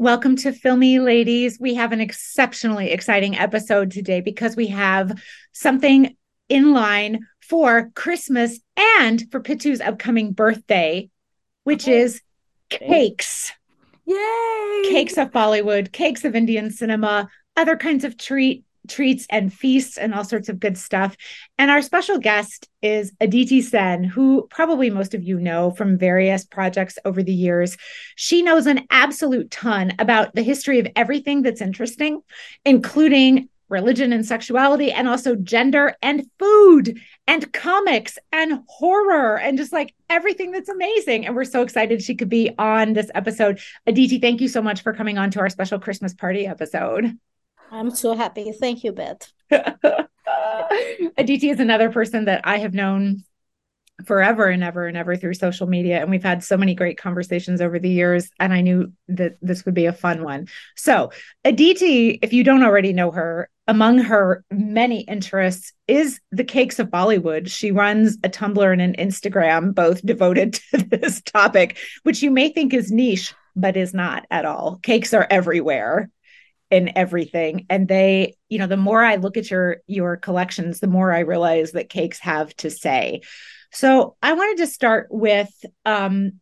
Welcome to Filmi Ladies. We have an exceptionally exciting episode today because we have something in line for Christmas and for Pitu's upcoming birthday, which oh. is cakes. Yay! Cakes of Bollywood, cakes of Indian cinema, other kinds of treat treats and feasts and all sorts of good stuff. And our special guest is Aditi Sen, who probably most of you know from various projects over the years. She knows an absolute ton about the history of everything that's interesting, including religion and sexuality, and also gender and food and comics and horror and just like everything that's amazing. And we're so excited she could be on this episode. Aditi, thank you so much for coming on to our special Christmas party episode. I'm so happy. Thank you, Beth. Aditi is another person that I have known forever and ever and ever through social media. And we've had so many great conversations over the years. And I knew that this would be a fun one. So, Aditi, if you don't already know her, among her many interests is the cakes of Bollywood. She runs a Tumblr and an Instagram, both devoted to this topic, which you may think is niche, but is not at all. Cakes are everywhere in everything. And they you know the more i look at your your collections the more i realize that cakes have to say. So i wanted to start with um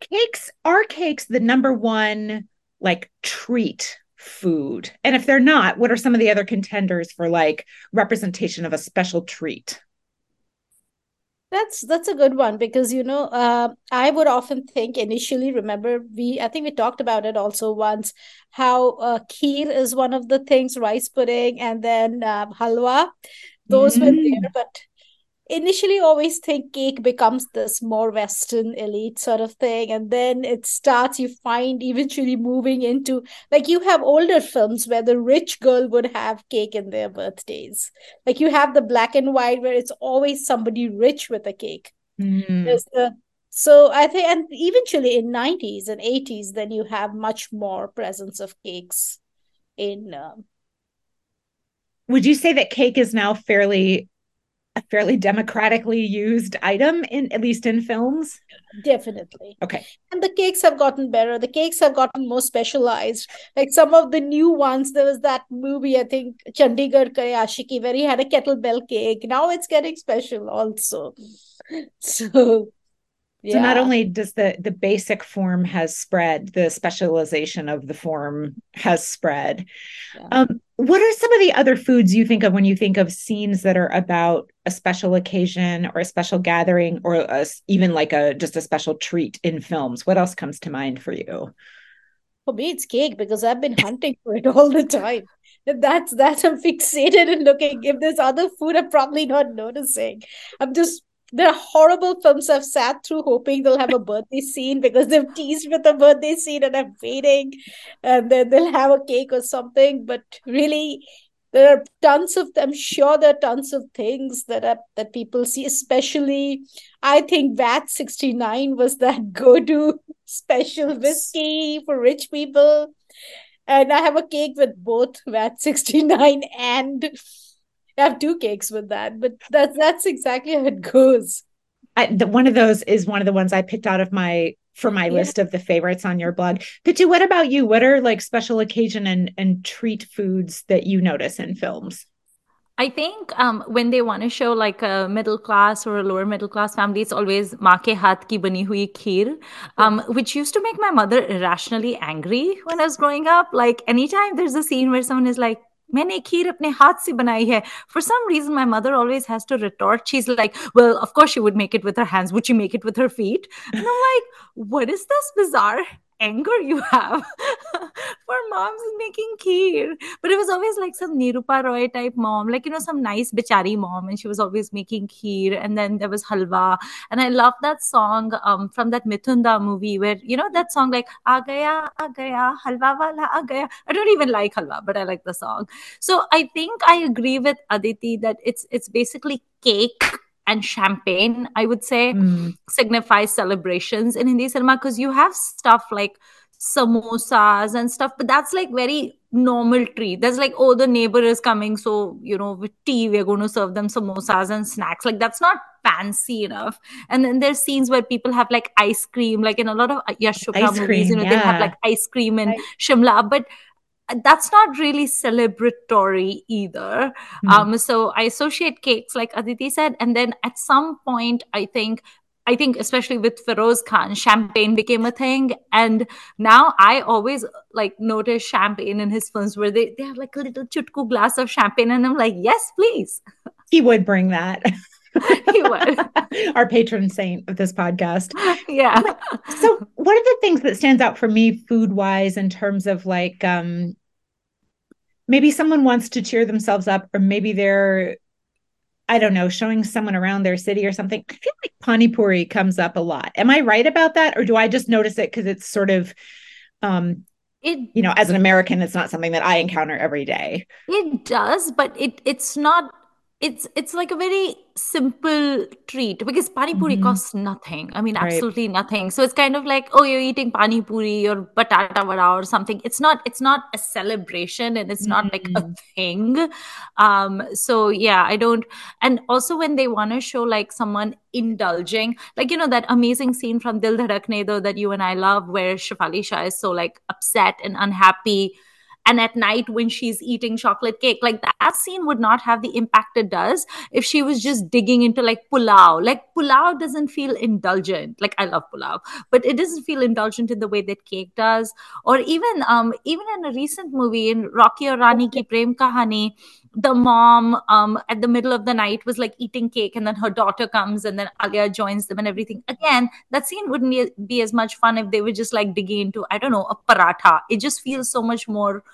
cakes are cakes the number one like treat food? And if they're not what are some of the other contenders for like representation of a special treat that's that's a good one because you know uh, I would often think initially. Remember, we I think we talked about it also once how uh, kheer is one of the things, rice pudding, and then uh, halwa. Those mm. were there, but initially always think cake becomes this more western elite sort of thing and then it starts you find eventually moving into like you have older films where the rich girl would have cake in their birthdays like you have the black and white where it's always somebody rich with a cake mm. the so i think and eventually in 90s and 80s then you have much more presence of cakes in um, would you say that cake is now fairly a fairly democratically used item in at least in films? Definitely. Okay. And the cakes have gotten better. The cakes have gotten more specialized. Like some of the new ones there was that movie i think chandigarh Kare Aashiqui where he had a kettlebell cake. Now it's getting special also. So yeah. So not only does the the basic form has spread, the specialization of the form has spread. Yeah. Um, what are some of the other foods you think of when you think of scenes that are about a special occasion or a special gathering or a, even like a just a special treat in films? What else comes to mind for you? For me, it's cake because I've been hunting for it all the time. That's that I'm fixated in looking. If there's other food, I'm probably not noticing. I'm just there are horrible films I've sat through hoping they'll have a birthday scene because they've teased with a birthday scene and I'm waiting and then they'll have a cake or something. But really, there are tons of I'm sure there are tons of things that are, that people see, especially I think VAT 69 was that go-to special whiskey for rich people. And I have a cake with both VAT 69 and have two cakes with that, but that's that's exactly how it goes. I, the, one of those is one of the ones I picked out of my for my yeah. list of the favorites on your blog. Pitu, what about you? What are like special occasion and and treat foods that you notice in films? I think um, when they want to show like a middle class or a lower middle class family, it's always maa ke haath ki bani hui kheer, um, which used to make my mother irrationally angry when I was growing up. Like anytime there's a scene where someone is like, मैंने खीर अपने हाथ से बनाई है for some reason my mother always has to retort she's like well of course she would make it with her hands would she make it with her feet and i'm like what is this bizarre anger you have for moms making kheer. But it was always like some Nirupa Roy type mom, like, you know, some nice bichari mom. And she was always making kheer. And then there was halwa. And I love that song um, from that Mithunda movie where, you know, that song like, Agaya, Agaya, halwa wala aa gaya. I don't even like halwa, but I like the song. So I think I agree with Aditi that it's it's basically cake and champagne, I would say, mm. signifies celebrations in Hindi cinema because you have stuff like samosas and stuff but that's like very normal treat that's like oh the neighbor is coming so you know with tea we're going to serve them samosas and snacks like that's not fancy enough and then there's scenes where people have like ice cream like in a lot of yash Chopra movies you know yeah. they have like ice cream and right. shimla but that's not really celebratory either. Mm-hmm. Um, so I associate cakes, like Aditi said, and then at some point, I think I think especially with Feroz Khan, champagne became a thing. And now I always like notice champagne in his films where they, they have like a little chutku glass of champagne. And I'm like, yes, please. He would bring that. he would. Our patron saint of this podcast. Yeah. So one of the things that stands out for me food wise in terms of like um maybe someone wants to cheer themselves up or maybe they're I don't know, showing someone around their city or something. I feel like pani puri comes up a lot. Am I right about that, or do I just notice it because it's sort of, um, it you know, as an American, it's not something that I encounter every day. It does, but it it's not it's it's like a very simple treat because pani puri mm-hmm. costs nothing. I mean, right. absolutely nothing. So it's kind of like, oh, you're eating pani puri or batata vada or something. It's not it's not a celebration and it's not mm-hmm. like a mm-hmm. thing. Um, so yeah, I don't. And also when they want to show like someone indulging, like you know that amazing scene from Dil Dhadakne Do that you and I love, where Shefali Shah is so like upset and unhappy and at night when she's eating chocolate cake like that scene would not have the impact it does if she was just digging into like pulao. Like pulao doesn't feel indulgent. Like i love pulao but it doesn't feel indulgent in the way that cake does. Or even um even in a recent movie in rocky or rani ki prem kahani the mom um, at the middle of the night was like eating cake and then her daughter comes and then Alia joins them and everything. Again, that scene wouldn't be as much fun if they were just like digging into, I don't know, a paratha. It just feels so much more,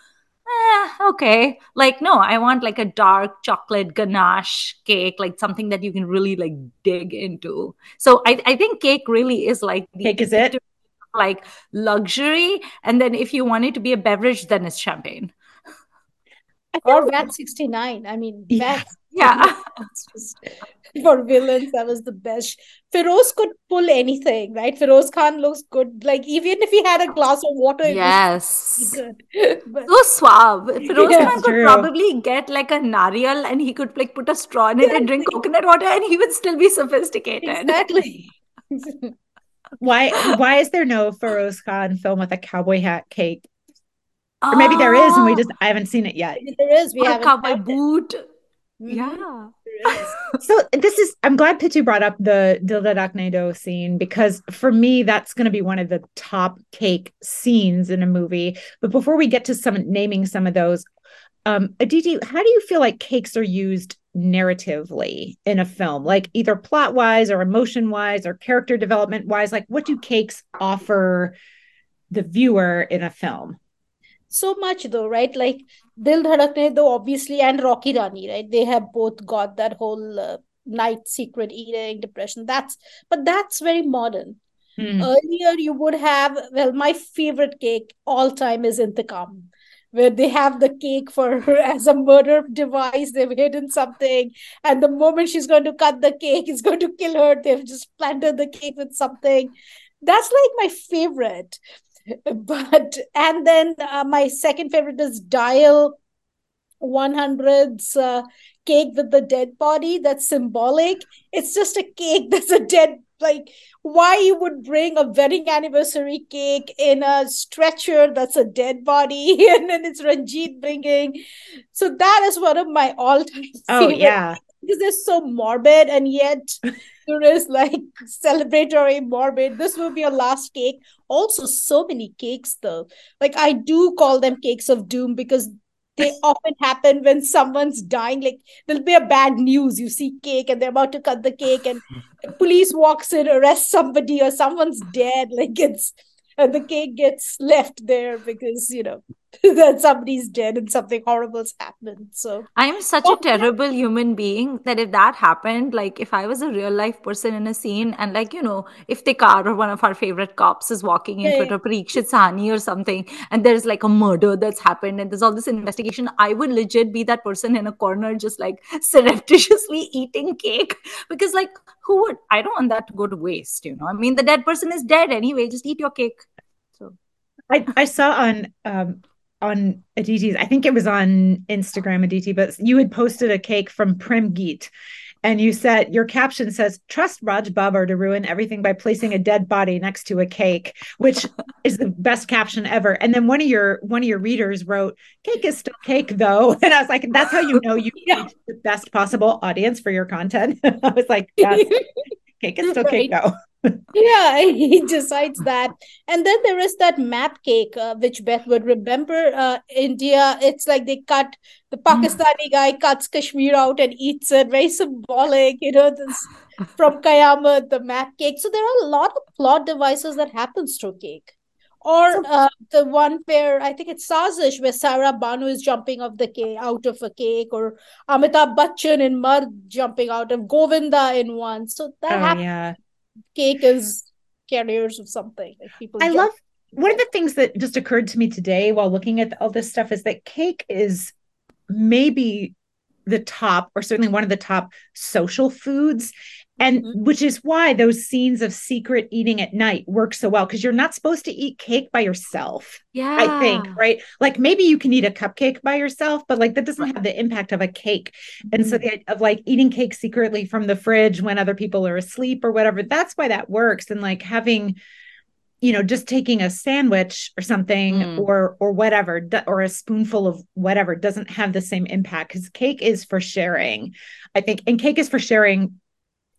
eh, okay. Like, no, I want like a dark chocolate ganache cake, like something that you can really like dig into. So I, I think cake really is like the cake is it? Like luxury. And then if you want it to be a beverage, then it's champagne or VAT 69. I mean, yeah. Yeah. just, for villains, that was the best. Feroz could pull anything, right? Feroz Khan looks good. Like, even if he had a glass of water, yes. Good. but, so suave. Feroz yeah, Khan could true. probably get like a nariyal and he could like put a straw in it and drink coconut water and he would still be sophisticated. Exactly. why why is there no Feroz Khan film with a cowboy hat cake or maybe there is, and we just I haven't seen it yet. Maybe there is. We have a cowboy boot. Mm-hmm. Yeah. so this is I'm glad Pitu brought up the Dil Dhadakne Do scene because for me that's going to be one of the top cake scenes in a movie. But before we get to some naming some of those, um, Aditi, how do you feel like cakes are used narratively in a film? Like either plot wise or emotion wise or character development wise? Like what do cakes offer the viewer in a film? So much though right? Like dil dhadakne do obviously and rocky rani right? They have both got that whole uh, night secret eating depression. That's but that's very modern. Mm. earlier you would have well my favorite cake all time is intikam where they have the cake for her as a murder device. They've hidden something and the moment she's going to cut the cake is going to kill her. They've just planted the cake with something. That's like my favorite but and then uh, my second favorite is dial 100's uh, cake with the dead body. That's symbolic. It's just a cake that's a dead like why you would bring a wedding anniversary cake in a stretcher that's a dead body? And then it's ranjit bringing so that is one of my all-time oh yeah because they're so morbid and yet there is like celebratory morbid. This will be a last cake. Also so many cakes though. Like i do call them cakes of doom because they often happen when someone's dying. Like there'll be a bad news. You see cake and they're about to cut the cake and police walks in arrests somebody or someone's dead. Like it's and the cake gets left there because you know that somebody's dead and something horrible's happened. So I'm such a terrible human being that if that happened, like if I was a real life person in a scene and like, you know, if the car or one of our favorite cops is walking in front of Parikshat Sahni or something and there's like a murder that's happened and there's all this investigation, I would legit be that person in a corner just like surreptitiously eating cake because like who would I don't want that to go to waste, you know. I mean the dead person is dead anyway, just eat your cake. So I, I saw on um on Aditi's, I think it was on Instagram, Aditi, but you had posted a cake from Prem Geet. And you said your caption says, trust Raj Babbar to ruin everything by placing a dead body next to a cake, which is the best caption ever. And then one of your one of your readers wrote, Cake is still cake though. And I was like, that's how you know you yeah. the best possible audience for your content. I was like, cake is still right. cake though yeah, he decides that. And then there is that map cake, uh, which Beth would remember. Uh, India, it's like they cut the Pakistani guy cuts Kashmir out and eats it. Very symbolic, you know. This from Qayamat, the map cake. So there are a lot of plot devices that happens through cake. Or uh, the one where I think it's Sazish, where Saira Banu is jumping off the cake, out of a cake, or Amitabh Bachchan in Mard jumping out of Govinda in one. So that oh, happens. Yeah cake is carriers of something. Like people I love one of the things that just occurred to me today while looking at all this stuff is that cake is maybe the top or certainly one of the top social foods and mm-hmm. which is why those scenes of secret eating at night work so well because you're not supposed to eat cake by yourself yeah i think right like maybe you can eat a cupcake by yourself but like that doesn't have the impact of a cake mm-hmm. and so mm-hmm. the of like eating cake secretly from the fridge when other people are asleep or whatever that's why that works and like having you know just taking a sandwich or something mm. or or whatever or a spoonful of whatever doesn't have the same impact because cake is for sharing i think and cake is for sharing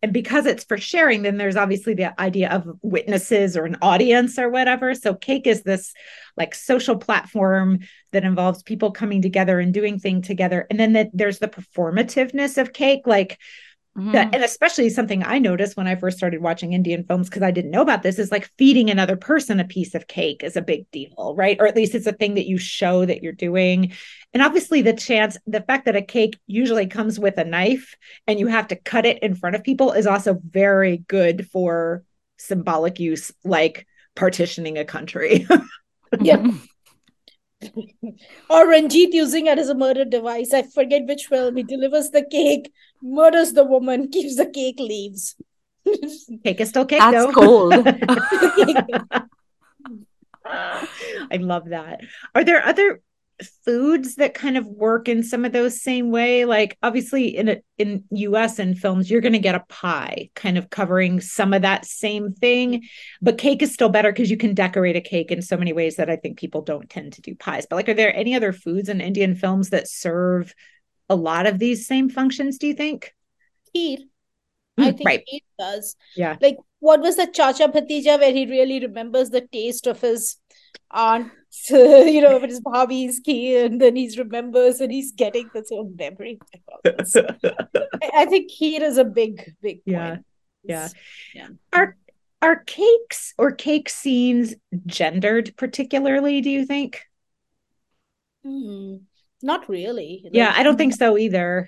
and because it's for sharing then there's obviously the idea of witnesses or an audience or whatever. So cake is this like social platform that involves people coming together and doing thing together. And then the, there's the performativeness of cake like Mm-hmm. That, and especially something I noticed when I first started watching Indian films because I didn't know about this is like feeding another person a piece of cake is a big deal, right? Or at least it's a thing that you show that you're doing. And obviously, the chance, the fact that a cake usually comes with a knife and you have to cut it in front of people is also very good for symbolic use, like partitioning a country. yeah. or Ranjit using it as a murder device. I forget which film. He delivers the cake, murders the woman, keeps the cake, leaves. cake is still cake, That's though. cold. I love that. Are there other foods that kind of work in some of those same way. Like obviously in a, in US and films you're going to get a pie kind of covering some of that same thing. But cake is still better because you can decorate a cake in so many ways that I think people don't tend to do pies. But like are there any other foods in Indian films that serve a lot of these same functions do you think? Kheer. Mm, I think right. Kheer does. Yeah. Like what was the chacha bhatija where he really remembers the taste of his aunt you know, but his hobby's key, and then he remembers and he's getting this own memory. I, I think kheer is a big, big yeah. Point. Yeah. Yeah. Are are cakes or cake scenes gendered particularly, do you think? Mm, not really. Like, yeah, I don't think so either.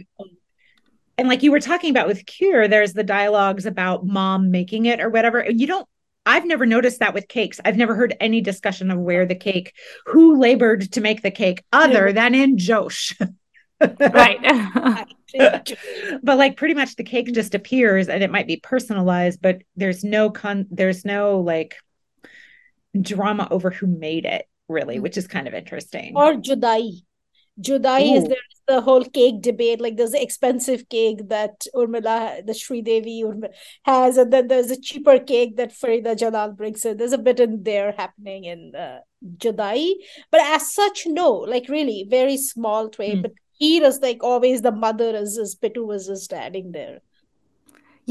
And like you were talking about with kheer, there's the dialogues about mom making it or whatever. You don't I've never noticed that with cakes. I've never heard any discussion of where the cake, who labored to make the cake, other than in Josh. right. but like pretty much the cake just appears and it might be personalized, but there's no con there's no like drama over who made it, really, mm. which is kind of interesting. Or Judai. Judai Ooh. is there the whole cake debate. Like there's an expensive cake that Urmila, the Sri Devi Urmila has, and then there's a cheaper cake that Farida Jalal brings in. There's a bit in there happening in uh, Judai. But as such, no, like really very small tray. Mm. But he is like always the mother is, is Pitu was just standing there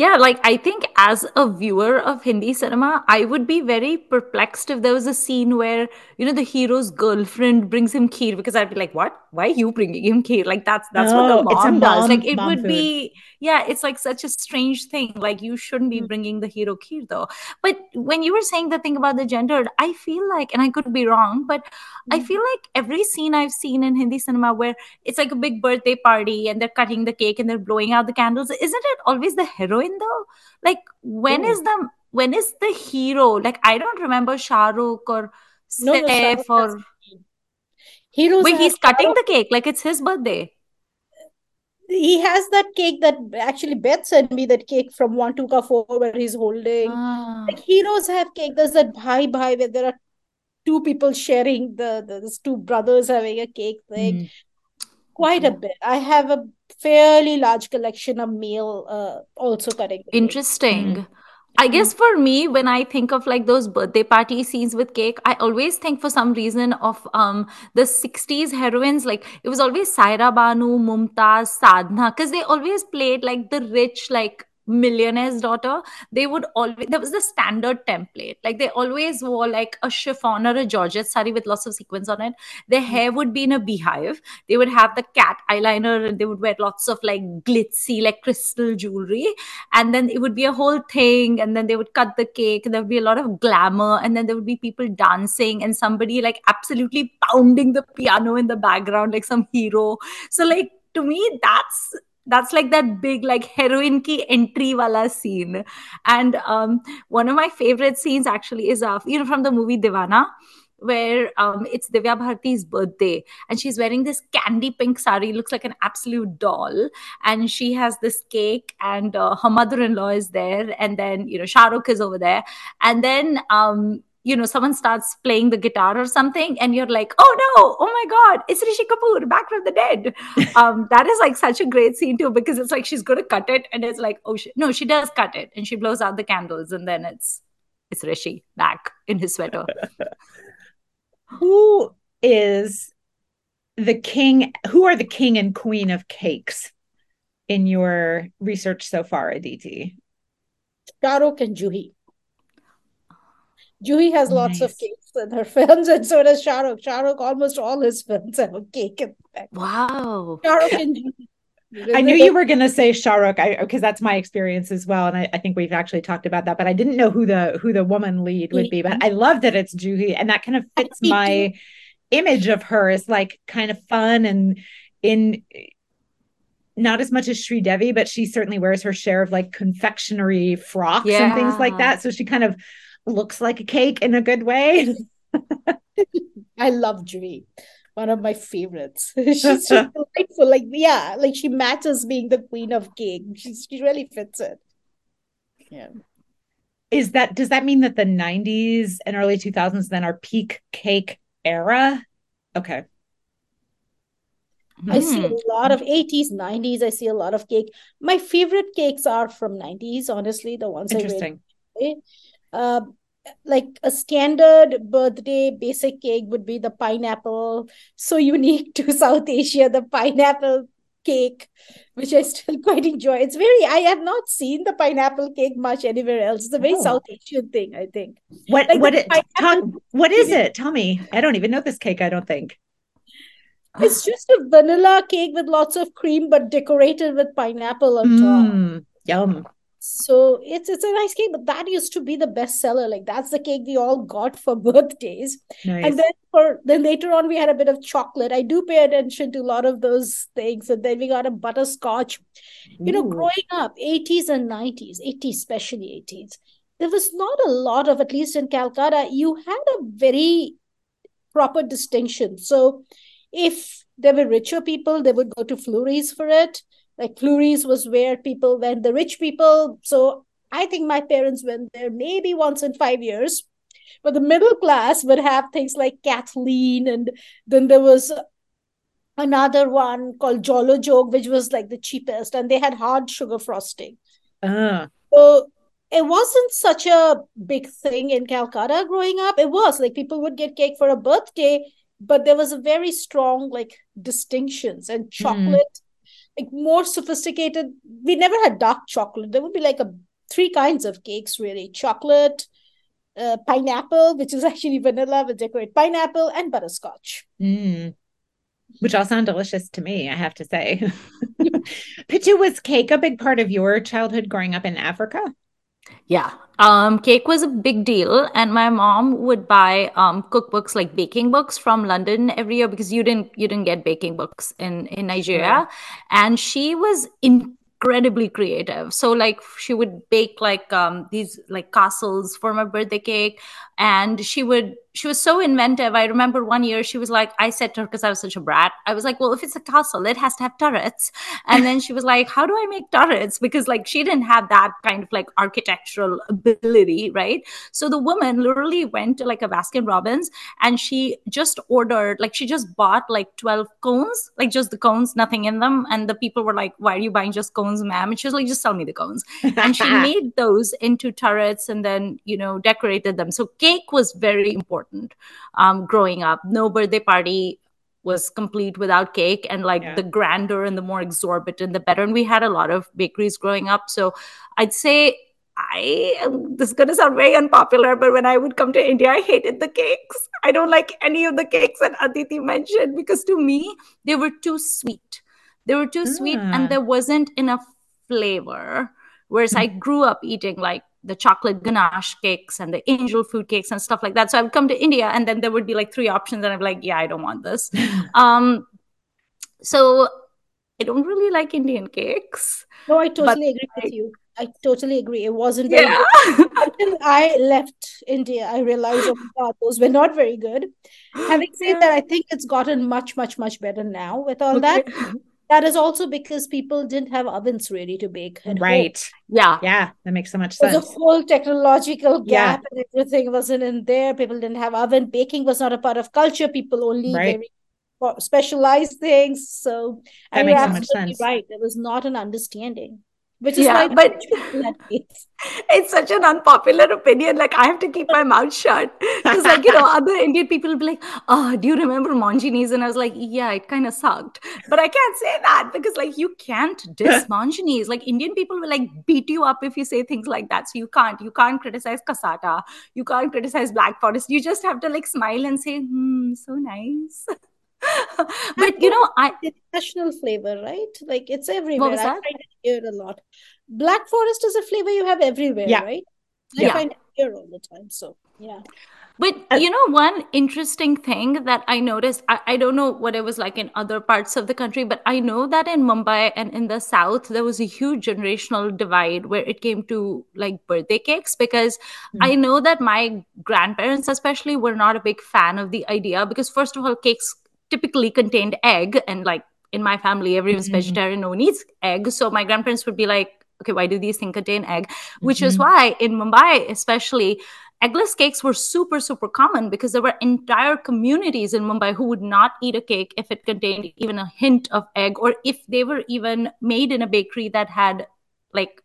yeah like i think as a viewer of hindi cinema i would be very perplexed if there was a scene where you know the hero's girlfriend brings him kheer because i'd be like what? Why are you bringing him kheer? Like that's that's no, what the mom, mom does. like it would food. be yeah it's like such a strange thing like you shouldn't be mm. bringing the hero kheer though but when you were saying the thing about the gendered i feel like and i could be wrong but mm. i feel like every scene i've seen in hindi cinema where it's like a big birthday party and they're cutting the cake and they're blowing out the candles isn't it always the heroine though like when Ooh. is the when is the hero like i don't remember shahrukh or no, Saif no, or heroes wait he's cutting the cake like it's his birthday he has that cake that actually Beth sent me that cake from one four where he's holding. Ah. Like heroes have cake. There's that bhai bhai where there are two people sharing the, the this two brothers having a cake thing. Mm. Quite a bit. I have a fairly large collection of male uh, also cutting. Interesting. Mm. I guess for me, when I think of like those birthday party scenes with cake, I always think for some reason of um the 60s heroines. Like it was always Saira Banu, Mumtaz, Sadhna, because they always played like the rich, like millionaire's daughter they would always there was the standard template. Like they always wore like a chiffon or a georgette sari with lots of sequins on it. Their hmm. hair would be in a beehive. They would have the cat eyeliner and they would wear lots of like glitzy like crystal jewelry. And then it would be a whole thing and then they would cut the cake and there would be a lot of glamour and then there would be people dancing and somebody like absolutely pounding the piano in the background like some hero. So like to me that's that's like that big like heroin ki entry wala scene and um, one of my favorite scenes actually is uh, you know from the movie divana where um, it's Divya Bharti's birthday and she's wearing this candy pink sari, looks like an absolute doll. And she has this cake, and uh, her mother in law is there. And then, you know, Shahrukh is over there. And then um, you know someone starts playing the guitar or something and you're like oh no. Oh my god. It's rishi kapoor back from the dead. Um, that is like such a great scene too because it's like she's going to cut it and it's like oh she, no she does cut it and she blows out the candles and then it's it's rishi back in his sweater. Who is the king who are the king and queen of cakes in your research so far aditi? Shahrukh and Juhi. Juhi has lots nice. of cakes in her films, and so does Shahrukh. Shahrukh, almost all his films have a cake in them. Wow. Shahrukh and Juhi. I knew you were going to say Shahrukh because that's my experience as well, and I, I, think we've actually talked about that. But I didn't know who the who the woman lead would be. But I love that it's Juhi, and that kind of fits my image of her as like kind of fun and in not as much as Sri Devi, but she certainly wears her share of like confectionery frocks yeah. and things like that. So she kind of looks like a cake in a good way. I love Juhi. One of my favorites. She's just delightful. Like, yeah, like she matches being the queen of cake. She's, she really fits it. Yeah. Is that does that mean that the 90s and early 2000s then are peak cake era? Okay. I see a hmm. lot of 80s, 90s. I see a lot of cake. My favorite cakes are from 90s, honestly, the ones I really uh, like a standard birthday basic cake would be the pineapple so unique to south asia the pineapple cake which i still quite enjoy. It's very i have not seen the pineapple cake much anywhere else. It's a very oh. south asian thing i think. What like what it, talk, what is it? Tell me. I don't even know this cake i don't think. It's just a vanilla cake with lots of cream but decorated with pineapple on mm, top yum so it's it's a nice cake but that used to be the best seller. Like that's the cake we all got for birthdays. Nice. and then for then later on we had a bit of chocolate. I do pay attention to a lot of those things. And then we got a butterscotch. Ooh. you know growing up 80s and 90s 80s especially 80s there was not a lot of at least in calcutta you had a very proper distinction. So if there were richer people they would go to Flury's for it like Flury's was where people went, the rich people. So I think my parents went there maybe once in five years. But the middle class would have things like Kathleen, and then there was another one called Jollo Jog, which was like the cheapest, and they had hard sugar frosting. Uh. So it wasn't such a big thing in Calcutta growing up. It was like people would get cake for a birthday, but there was a very strong like distinctions and hmm. chocolate. Mm like more sophisticated. We never had dark chocolate. There would be like a three kinds of cakes really: chocolate, uh, pineapple, which is actually vanilla with decorate pineapple, and butterscotch. Mm. Which all sound delicious to me, I have to say. Pitu, was cake a big part of your childhood growing up in Africa? Yeah. Um, cake was a big deal, and my mom would buy um, cookbooks like baking books from London every year because you didn't you didn't get baking books in in Nigeria, and she was incredibly creative. So like she would bake like um, these like castles for my birthday cake, and she would she was so inventive. I remember one year she was like, I said to her because I was such a brat. I was like, well, if it's a castle, it has to have turrets. And then she was like, how do I make turrets? Because like she didn't have that kind of like architectural ability, right? So the woman literally went to like a Baskin Robbins and she just ordered, like she just bought like 12 cones, like just the cones, nothing in them. And the people were like, why are you buying just cones, ma'am? And she was like, just sell me the cones. And she made those into turrets and then, you know, decorated them. So cake was very important important um, growing up. No birthday party was complete without cake and like yeah. the grander and the more exorbitant the better and we had a lot of bakeries growing up so i'd say i this is going to sound very unpopular but when i would come to india i hated the cakes i don't like any of the cakes that aditi mentioned because to me they were too sweet they were too sweet and ah. there wasn't enough flavor whereas mm. i grew up eating like the chocolate ganache cakes and the angel food cakes and stuff like that. So I would come to India and then there would be like three options and I'm like, yeah, I don't want this. um, so I don't really like Indian cakes. No, I totally agree I, with you. I totally agree. It wasn't very yeah. good. Until I left India, I realized, oh my God, those were not very good. Having said yeah. that, I think it's gotten much, much, much better now with all okay. that that is also because people didn't have ovens ready to bake right home. yeah. Yeah that makes so much sense There's a whole technological gap yeah. and everything wasn't in there. People didn't have oven. Baking was not a part of culture. People only right. very specialized things. So that makes so much sense. right. There was not an understanding which is yeah, but it's such an unpopular opinion. Like I have to keep my mouth shut because, like you know, other Indian people will be like, "Oh, do you remember Monginis?" And I was like, "Yeah, it kind of sucked," but I can't say that because, like, you can't diss Monginis. Like Indian people will like beat you up if you say things like that. So you can't. You can't criticize Cassata. You can't criticize Black Forest. You just have to like smile and say, "Hmm, so nice." but you know, I national flavor, right? Like it's everywhere. I find it here a lot. Black Forest is a flavor you have everywhere, yeah. right? I yeah. find it here all the time. So yeah. But uh, you know, one interesting thing that I noticed, I, I, don't know what it was like in other parts of the country, but I know that in Mumbai and in the South, there was a huge generational divide where it came to like birthday cakes. Because mm-hmm. I know that my grandparents, especially, were not a big fan of the idea. Because, first of all, cakes typically contained egg and like in my family everyone's mm-hmm. vegetarian no one eats egg so my grandparents would be like okay why do these things contain egg which mm-hmm. is why in mumbai especially eggless cakes were super super common because there were entire communities in mumbai who would not eat a cake if it contained even a hint of egg or if they were even made in a bakery that had like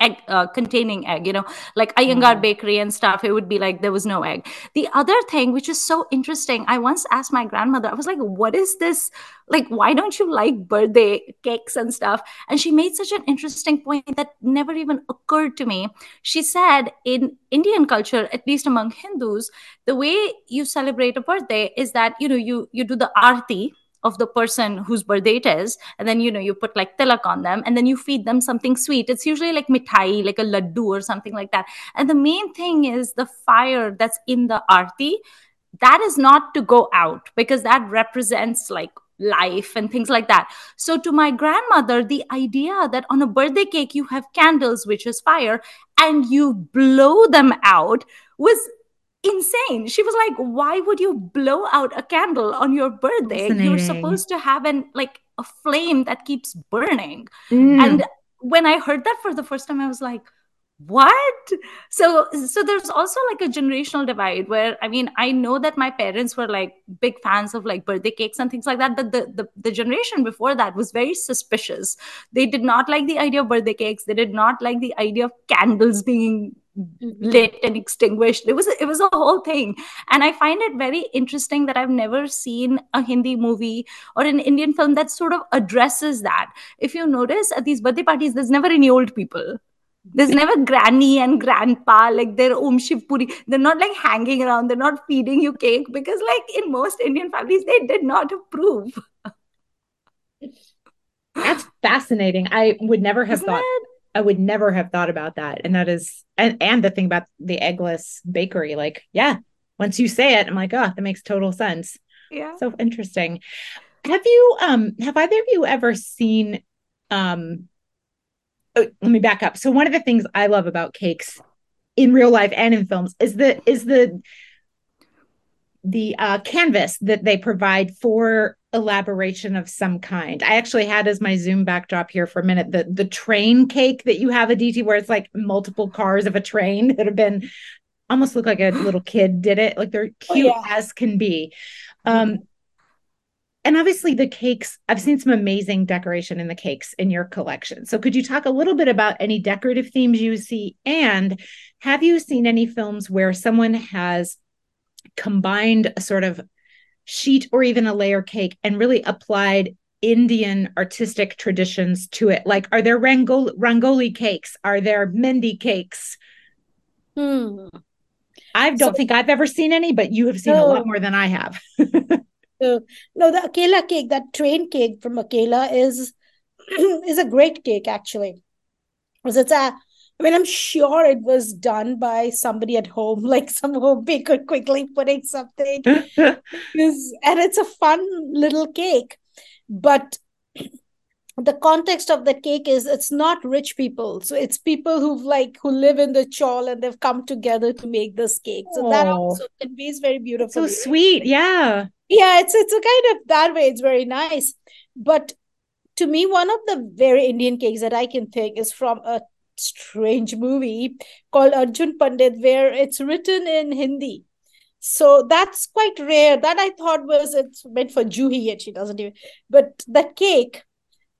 egg uh, containing egg you know? Like Iyengar mm. bakery and stuff it would be like there was no egg. The other thing which is so interesting i once asked my grandmother i was like what is this? Like why don't you like birthday cakes and stuff? And she made such an interesting point that never even occurred to me. She said in indian culture at least among hindus the way you celebrate a birthday is that you know you you do the arti of the person whose birthday it is and then you know you put like tilak on them and then you feed them something sweet it's usually like mithai like a laddu or something like that and the main thing is the fire that's in the arti that is not to go out because that represents like life and things like that. So, to my grandmother, the idea that on a birthday cake you have candles, which is fire, and you blow them out was insane. She was like, "Why would you blow out a candle on your birthday? You're supposed to have an like a flame that keeps burning." Mm. And when I heard that for the first time, I was like, what so so there's also like a generational divide where i mean i know that my parents were like big fans of like birthday cakes and things like that but the, the the generation before that was very suspicious they did not like the idea of birthday cakes they did not like the idea of candles being Mm-hmm. lit and extinguished. It was it was a whole thing. And i find it very interesting that i've never seen a hindi movie or an indian film that sort of addresses that. If you notice at these birthday parties there's never any old people. There's never granny and grandpa like they're om shivpuri they're not like hanging around. They're not feeding you cake because like in most indian families they did not approve. That's fascinating. I would never have Isn't thought? I would never have thought about that. And that is and and the thing about the eggless bakery, like, yeah, once you say it, I'm like, oh, that makes total sense. Yeah. So interesting. Have you um have either of you ever seen um oh, let me back up. So one of the things I love about cakes in real life and in films is the is the the uh, canvas that they provide for elaboration of some kind. I actually had as my Zoom backdrop here for a minute the the train cake that you have Aditi where it's like multiple cars of a train that have been almost look like a little kid did it. Like they're cute oh, yeah. as can be. Um, and obviously the cakes i've seen some amazing decoration in the cakes in your collection so could you talk a little bit about any decorative themes you see and have you seen any films where someone has combined a sort of sheet or even a layer cake and really applied indian artistic traditions to it like are there rangoli, rangoli cakes are there mendi cakes hmm. i don't so, think i've ever seen any but you have seen no. a lot more than i have no, the Akela cake, that train cake from Akela is is a great cake actually. Because it's a I mean, I'm sure it was done by somebody at home, like some home baker quickly putting something. and it's a fun little cake. But the context of the cake is it's not rich people so it's people who've like who live in the chawl and they've come together to make this cake so Aww. that oh. also conveys very beautiful so sweet yeah yeah it's it's a kind of that way it's very nice but to me one of the very indian cakes that i can think is from a strange movie called arjun pandit where it's written in hindi so that's quite rare that i thought was it's meant for juhi yet she doesn't even but that cake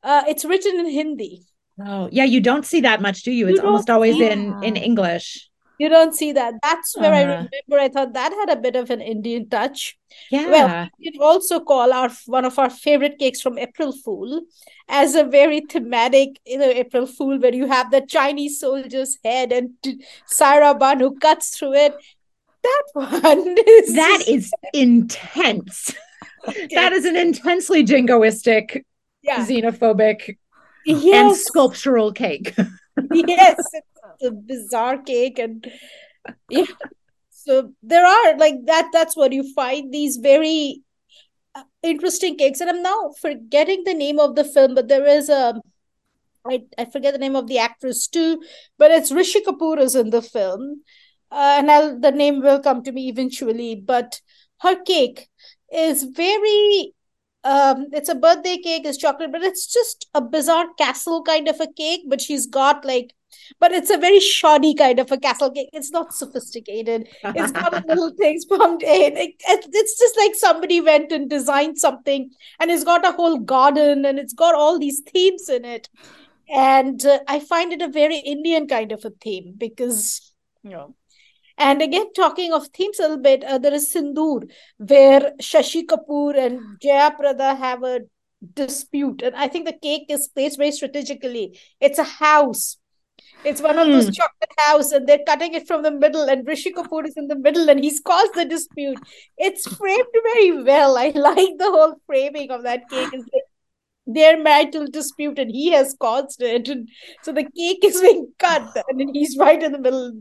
uh, it's written in Hindi. Oh, yeah, you don't see that much, do you? It's you almost always in in English. You don't see that. That's where uh, I uh-huh. remember. I thought that had a bit of an Indian touch. Yeah. Well, you can also call our one of our favorite cakes from April Fool as a very thematic, you know, April Fool, where you have the Chinese soldier's head and Saira Banu cuts through it. That one is that is intense. that is an intensely jingoistic yeah. xenophobic yes. and sculptural cake. yes, it's a bizarre cake and yeah. So there are like that that's what you find these very uh, interesting cakes and I'm now forgetting the name of the film but there is a I, I forget the name of the actress too, but it's Rishi Kapoor is in the film, uh, and I'll, the name will come to me eventually. But her cake is very um it's a birthday cake it's chocolate but it's just a bizarre castle kind of a cake but she's got like but it's a very shoddy kind of a castle cake. It's not sophisticated. It's got little things pumped in. It, it, it's just like somebody went and designed something and it's got a whole garden and it's got all these themes in it. And uh, i find it a very indian kind of a theme because you know and again, talking of themes a little bit, uh, there is Sindoor, where Shashi Kapoor and Jaya Prada have a dispute. And I think the cake is placed very strategically. It's a house. It's one of those hmm. chocolate house, and they're cutting it from the middle, and Rishi Kapoor is in the middle, and he's caused the dispute. It's framed very well. I like the whole framing of that cake. It's like their marital dispute, and he has caused it. And so the cake is being cut, and he's right in the middle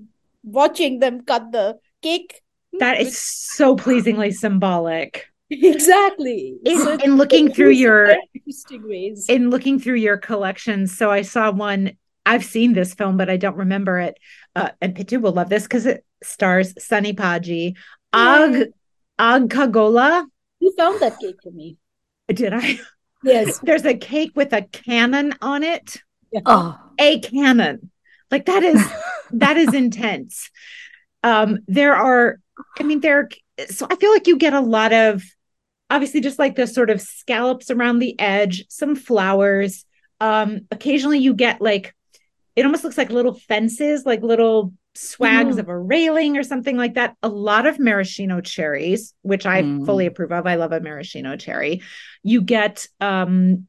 watching them cut the cake. That is so pleasingly symbolic. Exactly. In, so in looking through your interesting ways. In looking through your collections, so I saw one. I've seen this film, but I don't remember it. Uh, and Pitu will love this because it stars Sunny Paji. Ag Aag Ka Gola. You found that cake for me. Did I? Yes. There's a cake with a cannon on it. Yeah. Oh, a cannon. Like that is that is intense. Um, there are, I mean, there. So I feel like you get a lot of, obviously, just like the sort of scallops around the edge, some flowers. Um, occasionally, you get like, it almost looks like little fences, like little swags mm. of a railing or something like that. A lot of maraschino cherries, which I mm. fully approve of. I love a maraschino cherry. You get um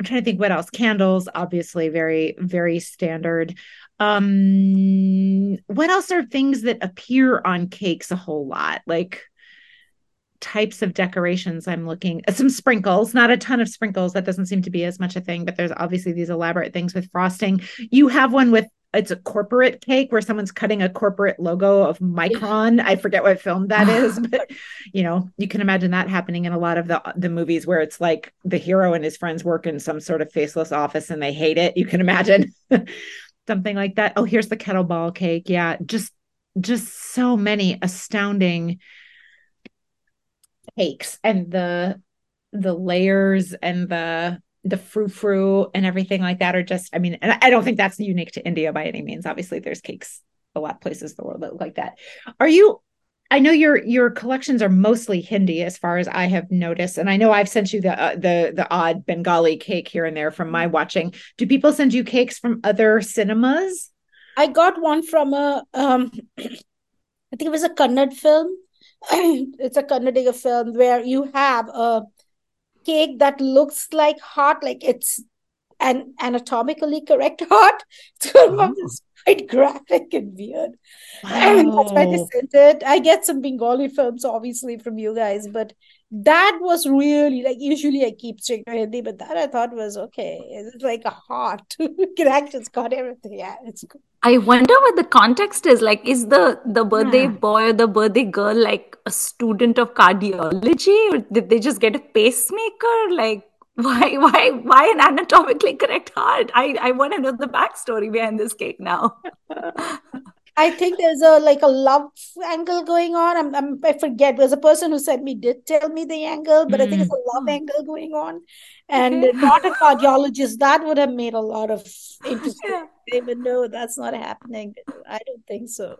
I'm trying to think what else. Candles, obviously, very, very standard. Um, what else are things that appear on cakes a whole lot? Like types of decorations I'm looking some sprinkles, not a ton of sprinkles. That doesn't seem to be as much a thing, but there's obviously these elaborate things with frosting. You have one with it's a corporate cake where someone's cutting a corporate logo of Micron. I forget what film that is, but you know, you can imagine that happening in a lot of the the movies where it's like the hero and his friends work in some sort of faceless office and they hate it. You can imagine something like that. Oh, here's the kettlebell cake. Yeah, just just so many astounding cakes and the the layers and the the frou frou and everything like that are just, I mean, and I don't think that's unique to India by any means. Obviously, there's cakes a lot of places in the world that look like that. Are you? I know your your collections are mostly Hindi, as far as I have noticed, and I know I've sent you the uh, the the odd Bengali cake here and there from my watching. Do people send you cakes from other cinemas? I got one from a, um, I think it was a Kannada film. it's a Kannadiga film where you have a cake that looks like heart, like it's an anatomically correct heart. Oh. it's quite graphic and weird. Wow. And that's why they sent it. I get some Bengali films, obviously, from you guys, but that was really like usually I keep strict to Hindi, but that I thought was okay. It's like a heart. it actually got everything. Yeah, it's good. I wonder what the context is. Like, is the the birthday yeah. boy or the birthday girl like a student of cardiology, or did they just get a pacemaker? Like, why why why an anatomically correct heart? I I want to know the backstory behind this cake now. I think there's a like a love angle going on. I'm, I'm I forget. There's a person who said me did tell me the angle, but mm. I think it's a love mm. angle going on, and okay. not a cardiologist. That would have made a lot of interesting. Yeah. But no, that's not happening. I don't think so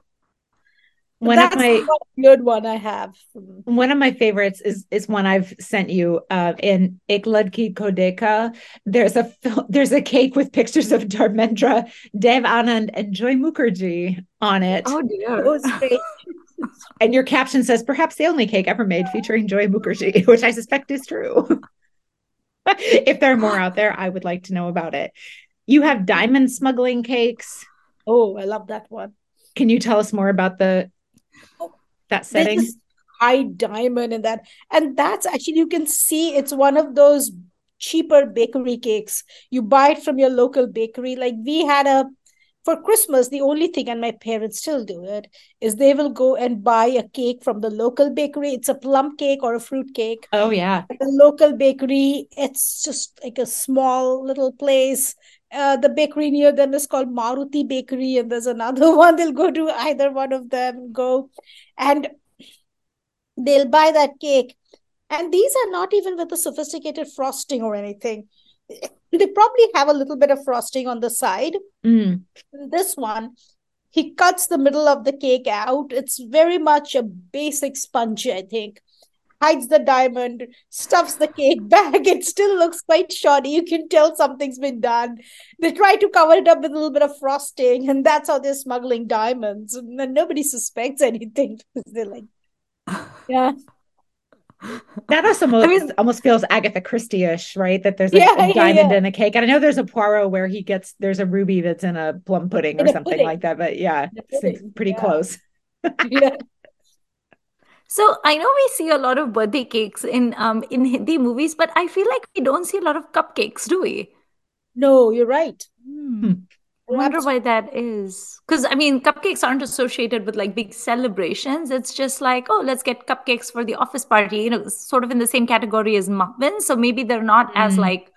one of my good one I have. One of my favorites is is one I've sent you uh, in Ek Ladki Ko There's a there's a cake with pictures of Dharmendra, Dev Anand, and Joy Mukherjee on it. Oh dear. and your caption says, perhaps the only cake ever made featuring Joy Mukherjee, which I suspect is true. if there are more out there, I would like to know about it. You have diamond smuggling cakes. Oh, I love that one. Can you tell us more about the that setting? high diamond and that. And that's actually you can see it's one of those cheaper bakery cakes. You buy it from your local bakery. Like we had a for christmas the only thing and my parents still do it is they will go and buy a cake from the local bakery. It's a plum cake or a fruit cake. Oh yeah. At the local bakery it's just like a small little place uh, the bakery near them is called Maruti Bakery, and there's another one. They'll go to either one of them, go and they'll buy that cake. And these are not even with a sophisticated frosting or anything. They probably have a little bit of frosting on the side. Mm. This one, he cuts the middle of the cake out. It's very much a basic sponge, I think hides the diamond, stuffs the cake back. It still looks quite shoddy. You can tell something's been done. They try to cover it up with a little bit of frosting, and that's how they're smuggling diamonds. And nobody suspects anything because they're like, yeah. That also almost, I mean, almost feels Agatha Christie-ish, right? That there's a, yeah, a diamond yeah. in a cake. And I know there's a Poirot where he gets there's a ruby that's in a plum pudding in or something pudding. like that. But yeah, it's pretty close. yeah. So I know we see a lot of birthday cakes in um in Hindi movies, but I feel like we don't see a lot of cupcakes, do we? No, you're right. Hmm. I wonder why that is. Because I mean, cupcakes aren't associated with like big celebrations. It's just like, oh, let's get cupcakes for the office party. You know, sort of in the same category as muffins. So maybe they're not mm. as hmm. like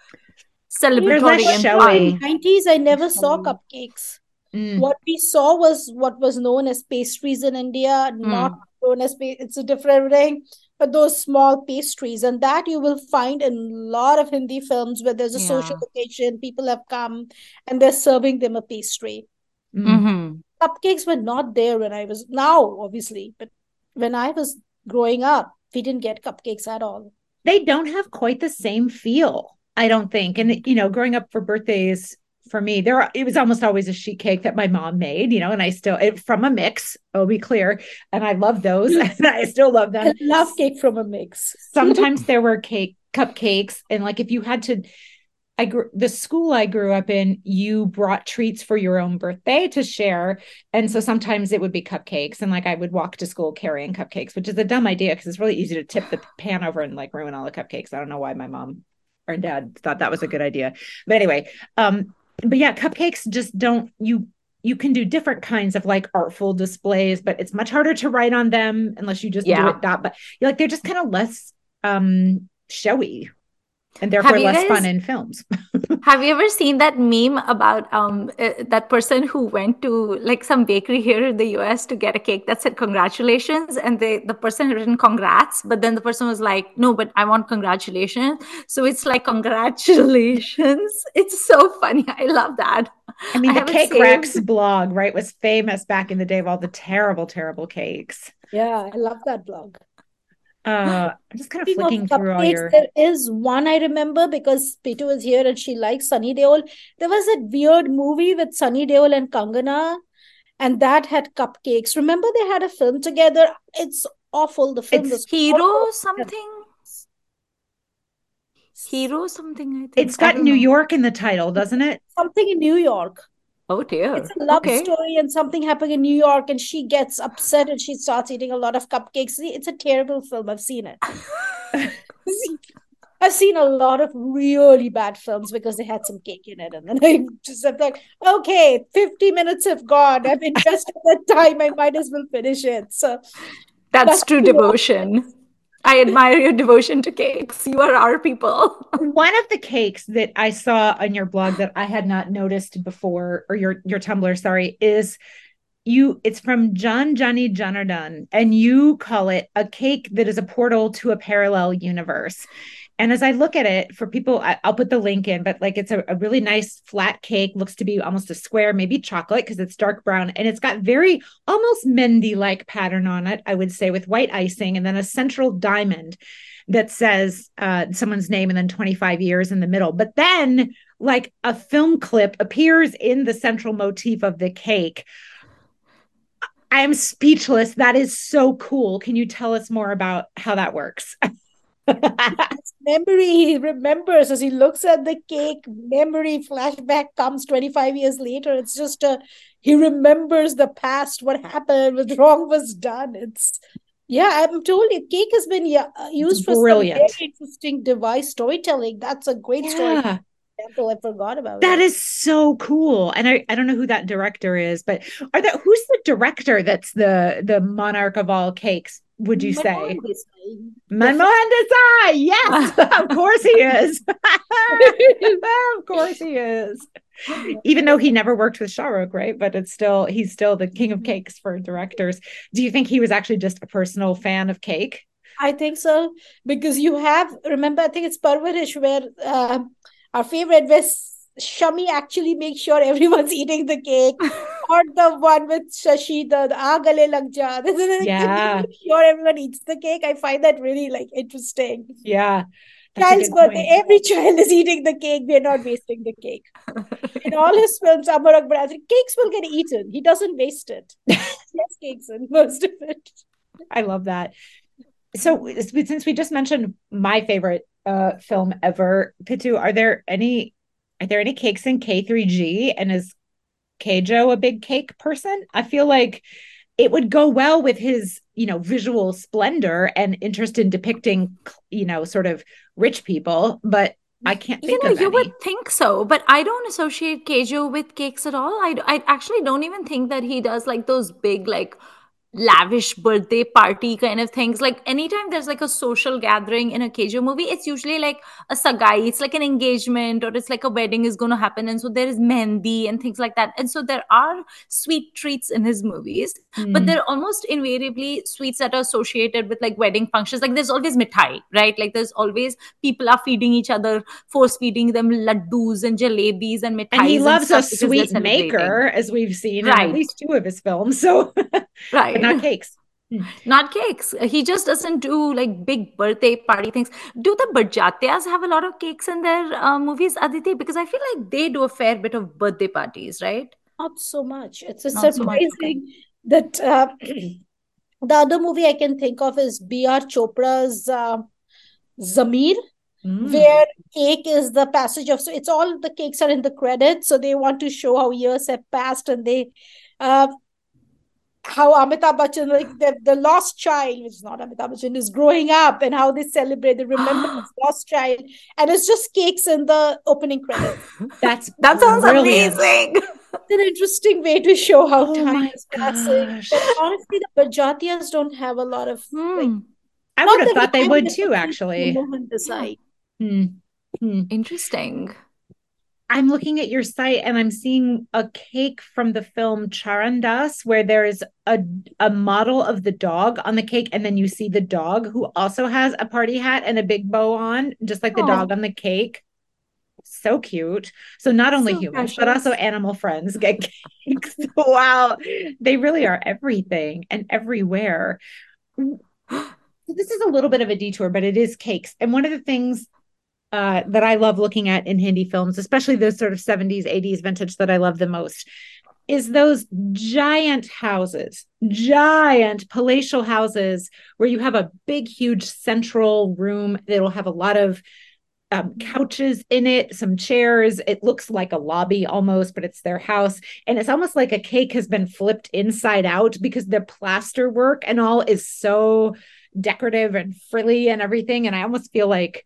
celebratory and fun. Nineties, I never saw cupcakes. Mm. What we saw was what was known as pastries in India, mm. Not bonus it's a different thing but those small pastries and that you will find in a lot of hindi films where there's a yeah. social occasion people have come and they're serving them a pastry mm-hmm. cupcakes were not there when i was now obviously but when i was growing up we didn't get cupcakes at all they don't have quite the same feel i don't think and you know growing up for birthdays for me there it was almost always a sheet cake that my mom made you know and i still it, from a mix i'll be clear and i love those and i still love them I love cake from a mix sometimes there were cake cupcakes and like if you had to I grew the school I grew up in, you brought treats for your own birthday to share. And so sometimes it would be cupcakes. And like I would walk to school carrying cupcakes, which is a dumb idea because it's really easy to tip the pan over and like ruin all the cupcakes. I don't know why my mom or dad thought that was a good idea. But anyway, um, but yeah, cupcakes just don't you you can do different kinds of like artful displays, but it's much harder to write on them unless you just yeah. do it that. But you're like they're just kind of less um showy. And therefore less guys, fun in films. have you ever seen that meme about um uh, that person who went to like some bakery here in the US to get a cake that said congratulations and they the person had written congrats but then the person was like no but I want congratulations. So it's like congratulations. It's so funny. I love that. I mean I the Cake Wrecks blog right was famous back in the day of all the terrible terrible cakes. Yeah I love that blog uh, I'm just kind of Speaking flicking of through all your. There is one I remember because Pitu is here and she likes Sunny Deol. There was a weird movie with Sunny Deol and Kangana, and that had cupcakes. Remember they had a film together. It's awful. The film it's Hero awful. something. Hero something. I think it's got New know. York in the title, doesn't it? Something in New York. Oh dear. It's a love okay. story and something happened in New York and she gets upset and she starts eating a lot of cupcakes. It's a terrible film. I've seen it. I've seen a lot of really bad films because they had some cake in it. And then I just am like, okay, 50 minutes have gone. I've invested that time. I might as well finish it. So that's, that's true devotion. I admire your devotion to cakes. You are our people. One of the cakes that I saw on your blog that I had not noticed before, or your your Tumblr, sorry, is you it's from John Jani Janardhan, and you call it a cake that is a portal to a parallel universe. And as I look at it, for people, I, will put the link in, but like it's a, a, really nice flat cake, looks to be almost a square, maybe chocolate because it's dark brown. And it's got very almost mehendi like pattern on it, I would say, with white icing and then a central diamond that says uh, someone's name and then 25 years in the middle. But then, like a film clip appears in the central motif of the cake. I'm speechless. That is so cool. Can you tell us more about how that works? memory he remembers as he looks at the cake memory flashback comes 25 years later it's just a he remembers the past what happened what wrong was done it's yeah i'm told you cake has been yeah, uh, used for Brilliant. some very interesting device storytelling that's a great yeah. story example I forgot about. That it. is so cool. And I, I don't know who that director is, but are that who's the director that's the the monarch of all cakes? Would you say? Manmohan Desai. Yes, of course he is. of course he is. Even though he never worked with Shahrukh, right? But it's still he's still the king of mm-hmm. cakes for directors. Do you think he was actually just a personal fan of cake? I think so because you have remember I think it's Parvarish where uh, our favorite was Shammi actually makes sure everyone's eating the cake, or the one with Shashi, the, the Aa Gale Lag Jaa. This Yeah. sure everyone eats the cake. I find that really like interesting. Yeah. Child's birthday, point. every child is eating the cake. We're not wasting the cake. In all his films, Amar Akbar, cakes will get eaten. He doesn't waste it. yes, cakes and most of it. I love that. So, since we just mentioned my favorite uh, film ever, Pitu, are there any are there any cakes in K3G? And is KJo a big cake person? I feel like it would go well with his, you know, visual splendor and interest in depicting, you know, sort of rich people, but I can't think you know, you any. would think so, but I don't associate KJo with cakes at all. I, I actually don't even think that he does like those big, like lavish birthday party kind of things. Like anytime there's like a social gathering in a KJo movie, it's usually like a sagai, it's like an engagement or it's like a wedding is going to happen. And so there is mehendi and things like that. And so there are sweet treats in his movies, mm. but hmm. they're almost invariably sweets that are associated with like wedding functions. Like there's always mithai, right? Like there's always people are feeding each other, force feeding them laddus and jalebis and mithai. And he loves and a sweet maker, as we've seen right. in at least two of his films. So right not cakes. Not cakes. He just doesn't do like big birthday party things. Do the Barjatyas have a lot of cakes in their uh, movies, Aditi? Because I feel like they do a fair bit of birthday parties, right? Not so much. It's a Not surprising so okay. that uh, the other movie I can think of is B.R. Chopra's uh, Zameer. Mm. Where cake is the passage of so it's all the cakes are in the credits, so they want to show how years have passed, and they uh, how Amitabh Bachchan, like the, the lost child, which is not Amitabh Bachchan, is growing up and how they celebrate, they remember his lost child. And it's just cakes in the opening credits. That's that sounds brilliant. amazing. It's an interesting way to show how oh time is passing. But honestly, the Barjatyas don't have a lot of hmm. like, I would have thought they would too, actually. Mohan Desai. Hmm. Hmm. Interesting. I'm looking at your site and I'm seeing a cake from the film Charan Das where there's a a model of the dog on the cake and then you see the dog who also has a party hat and a big bow on just like the oh. dog on the cake. So cute. So not only so humans precious. but also animal friends get cakes. wow. They really are everything and everywhere. This is a little bit of a detour but it is cakes. And one of the things uh, that I love looking at in Hindi films, especially those sort of 70s, 80s vintage that I love the most, is those giant houses, giant palatial houses where you have a big, huge central room that'll have a lot of um, couches in it, some chairs. It looks like a lobby almost, but it's their house. And it's almost like a cake has been flipped inside out because the plaster work and all is so decorative and frilly and everything. And I almost feel like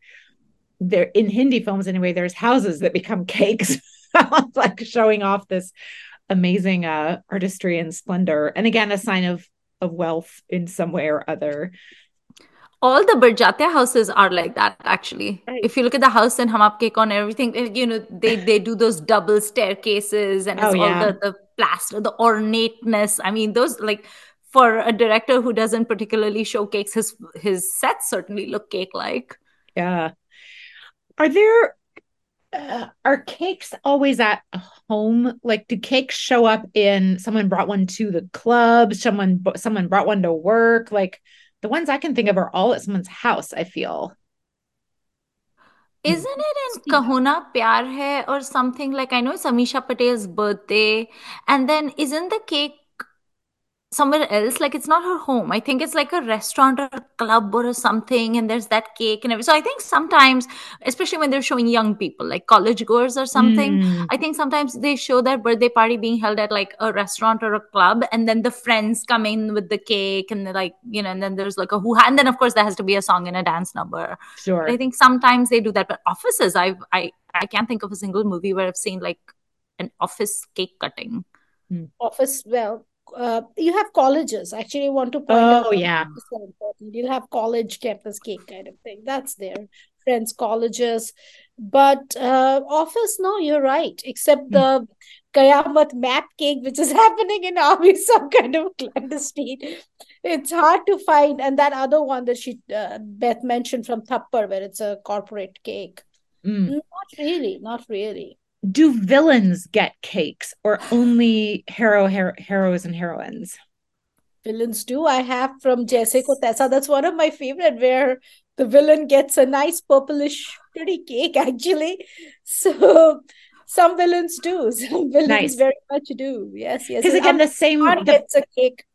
there in Hindi films anyway, there's houses that become cakes, like showing off this amazing uh, artistry and splendor. And again, a sign of of wealth in some way or other. All the Barjatya houses are like that, actually. Right. If you look at the house in Kaun and everything, eh, you know, they they do those double staircases and it's oh, all the, the plaster, the ornateness. I mean, those like for a director who doesn't particularly showcase his his sets certainly look cake like. Yeah. Are there uh, are cakes always at home? Like, do cakes show up in someone brought one to the club? Someone someone brought one to work? Like, the ones I can think of are all at someone's house. I feel. Isn't it in Kaho Na Pyar Hai or something like I know it's Amisha Patel's birthday, and then isn't the cake somewhere else like it's not her home. I think it's like a restaurant or a club or something and there's that cake and everything. So i think sometimes especially when they're showing young people like college goers or something mm. i think sometimes they show that birthday party being held at like a restaurant or a club and then the friends come in with the cake and they're like you know and then there's like a who and then of course there has to be a song and a dance number. Sure. But i think sometimes they do that. But offices i've i i can't think of a single movie where i've seen like an office cake cutting. Mm. office well uh, you have colleges. Actually, I want to point oh, out. Oh yeah, so important. You'll have college campus cake kind of thing. That's there. Friends, colleges, but uh, office. No, you're right. Except mm. the Kayamat map cake, which is happening in army, some kind of clandestine. It's hard to find, and that other one that she uh, Beth mentioned from Thappad, where it's a corporate cake. Mm. Not really. Not really do villains get cakes or only hero, hero heroes and heroines? Villains do. I have from Jaise Ko Taisa. That's one of my favorite, where the villain gets a nice purplish, pretty cake actually. So some villains do. Some villains nice. very much do. Yes, yes. Because again, the same the, gets a cake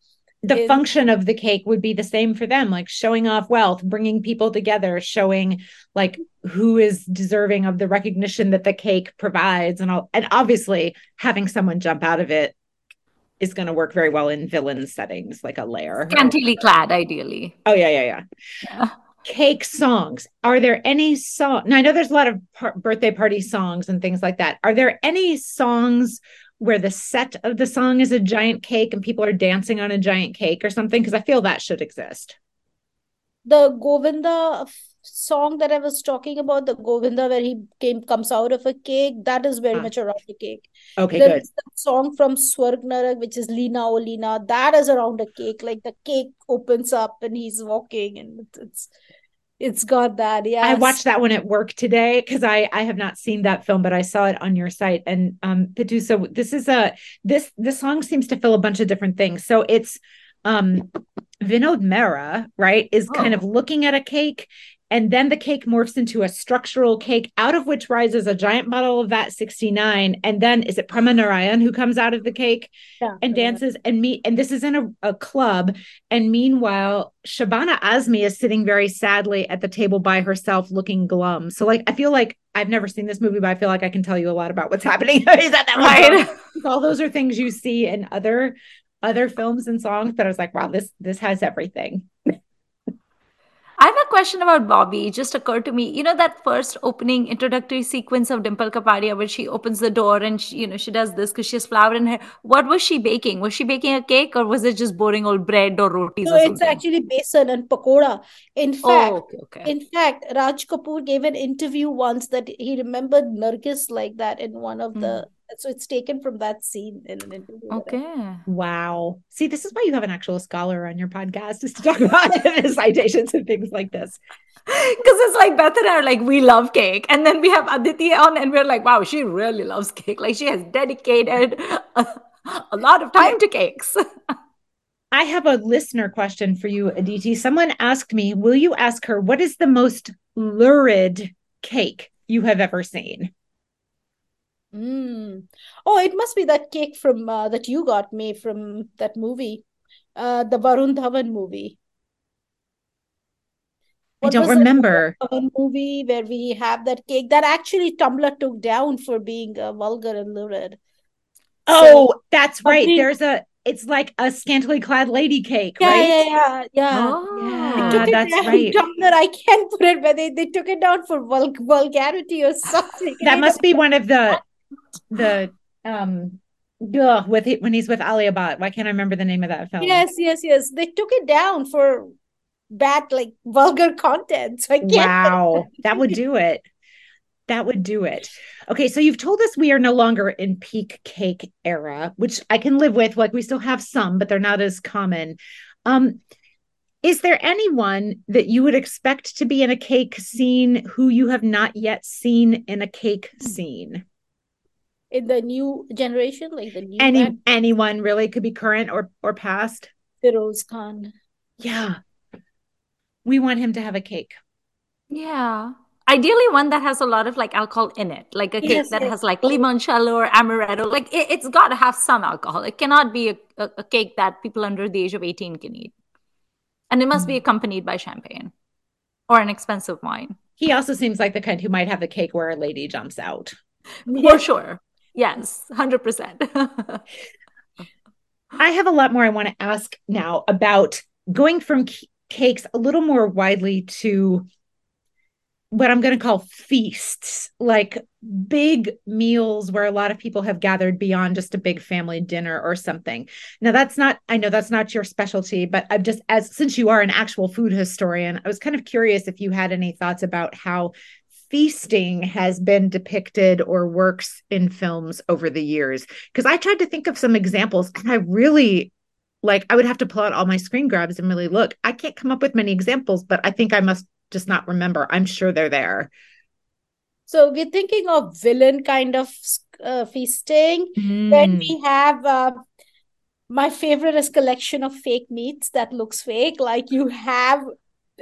the function of the cake would be the same for them like showing off wealth bringing people together showing like who is deserving of the recognition that the cake provides and all and obviously having someone jump out of it is going to work very well in villain settings like a lair. Scantily clad ideally. Oh yeah yeah yeah, yeah. cake songs. Are there any song now i know there's a lot of par- birthday party songs and things like that. Are there any songs where the set of the song is a giant cake and people are dancing on a giant cake or something because i feel that should exist the govinda song that i was talking about the govinda where he came comes out of a cake that is very ah. much around the cake okay there good. the song from swarg narak which is lina o lina that is around a cake like the cake opens up and he's walking and it's it's got that. Yeah. I watched that one at work today because I I have not seen that film, but I saw it on your site. And um Pitu, so this is a this this song seems to fill a bunch of different things. So it's um Vinod Mehra, right, is oh. kind of looking at a cake and then the cake morphs into a structural cake out of which rises a giant bottle of Vat 69 and then is it Prema Narayan who comes out of the cake yeah, and dances? And meet and this is in a, a club. And meanwhile Shabana Azmi is sitting very sadly at the table by herself looking glum. So like I feel like I've never seen this movie but I feel like I can tell you a lot about what's happening. Is that that right all those are things you see in other other films and songs that I was like wow this this has everything I have a question about Bobby. It just occurred to me. You know that first opening introductory sequence of Dimple Kapadia where she opens the door and she, you know she does this because she has flour in her. What was she baking? Was she baking a cake or was it just boring old bread or rotis? No, or it's actually besan and pakoda. In oh, fact, Oh, okay, okay. in fact, Raj Kapoor gave an interview once that he remembered Nargis like that in one of the. Hmm. So it's taken from that scene in an interview. okay. Wow. See, this is why you have an actual scholar on your podcast is to talk about citations and things like this. Because it's like Beth and I are like, we love cake. And then we have Aditi on and we're like, wow, she really loves cake. Like she has dedicated a, a lot of time to cakes. I have a listener question for you, Aditi. Someone asked me, will you ask her what is the most lurid cake you have ever seen? Mm. Oh, it must be that cake from uh, that you got me from that movie, uh, the Varun Dhawan movie. I don't remember. Dhawan movie where we have that cake that actually Tumblr took down for being uh, vulgar and lurid? Oh, that's right. Something- There's a it's like a scantily clad lady cake, Yeah, right? yeah, yeah, yeah. Oh. Yeah, that's down. right. Tumblr, I can't put it, but they, they took it down for vul vulgarity or something. That must be one of the the um ugh, with it when he's with Alia Bhatt. Why can't I remember the name of that film? Yes, yes, yes. They took it down for bad, like vulgar content. So I can't. Wow, that would do it. That would do it. Okay, so you've told us we are no longer in peak cake era, which I can live with. Like we still have some, but they're not as common. Um, is there anyone that you would expect to be in a cake scene who you have not yet seen in a cake scene? In the new generation, like the new Any batch, anyone really could be current or or past? Feroz Khan. Yeah. We want him to have a cake. Yeah. Ideally, one that has a lot of like alcohol in it, like a cake Yes, that yes. has like limoncello or amaretto. Like it, it's got to have some alcohol. It cannot be a, a, a cake that people under the age of 18 can eat. And it must be hmm. accompanied by champagne or an expensive wine. He also seems like the kind who might have the cake where a lady jumps out. For sure. Yes, 100%. I have a lot more I want to ask now about going from cakes a little more widely to what I'm going to call feasts, like big meals where a lot of people have gathered beyond just a big family dinner or something. Now, that's not, I know that's not your specialty, but I've just, as since you are an actual food historian, I was kind of curious if you had any thoughts about how feasting has been depicted or works in films over the years. Because I tried to think of some examples and I really like I would have to pull out all my screen grabs and really look. I can't come up with many examples, but I think I must just not remember. I'm sure they're there. So we're thinking of villain kind of uh, feasting. Then Mm. we have uh, my favorite is collection of fake meats that looks fake. Like you have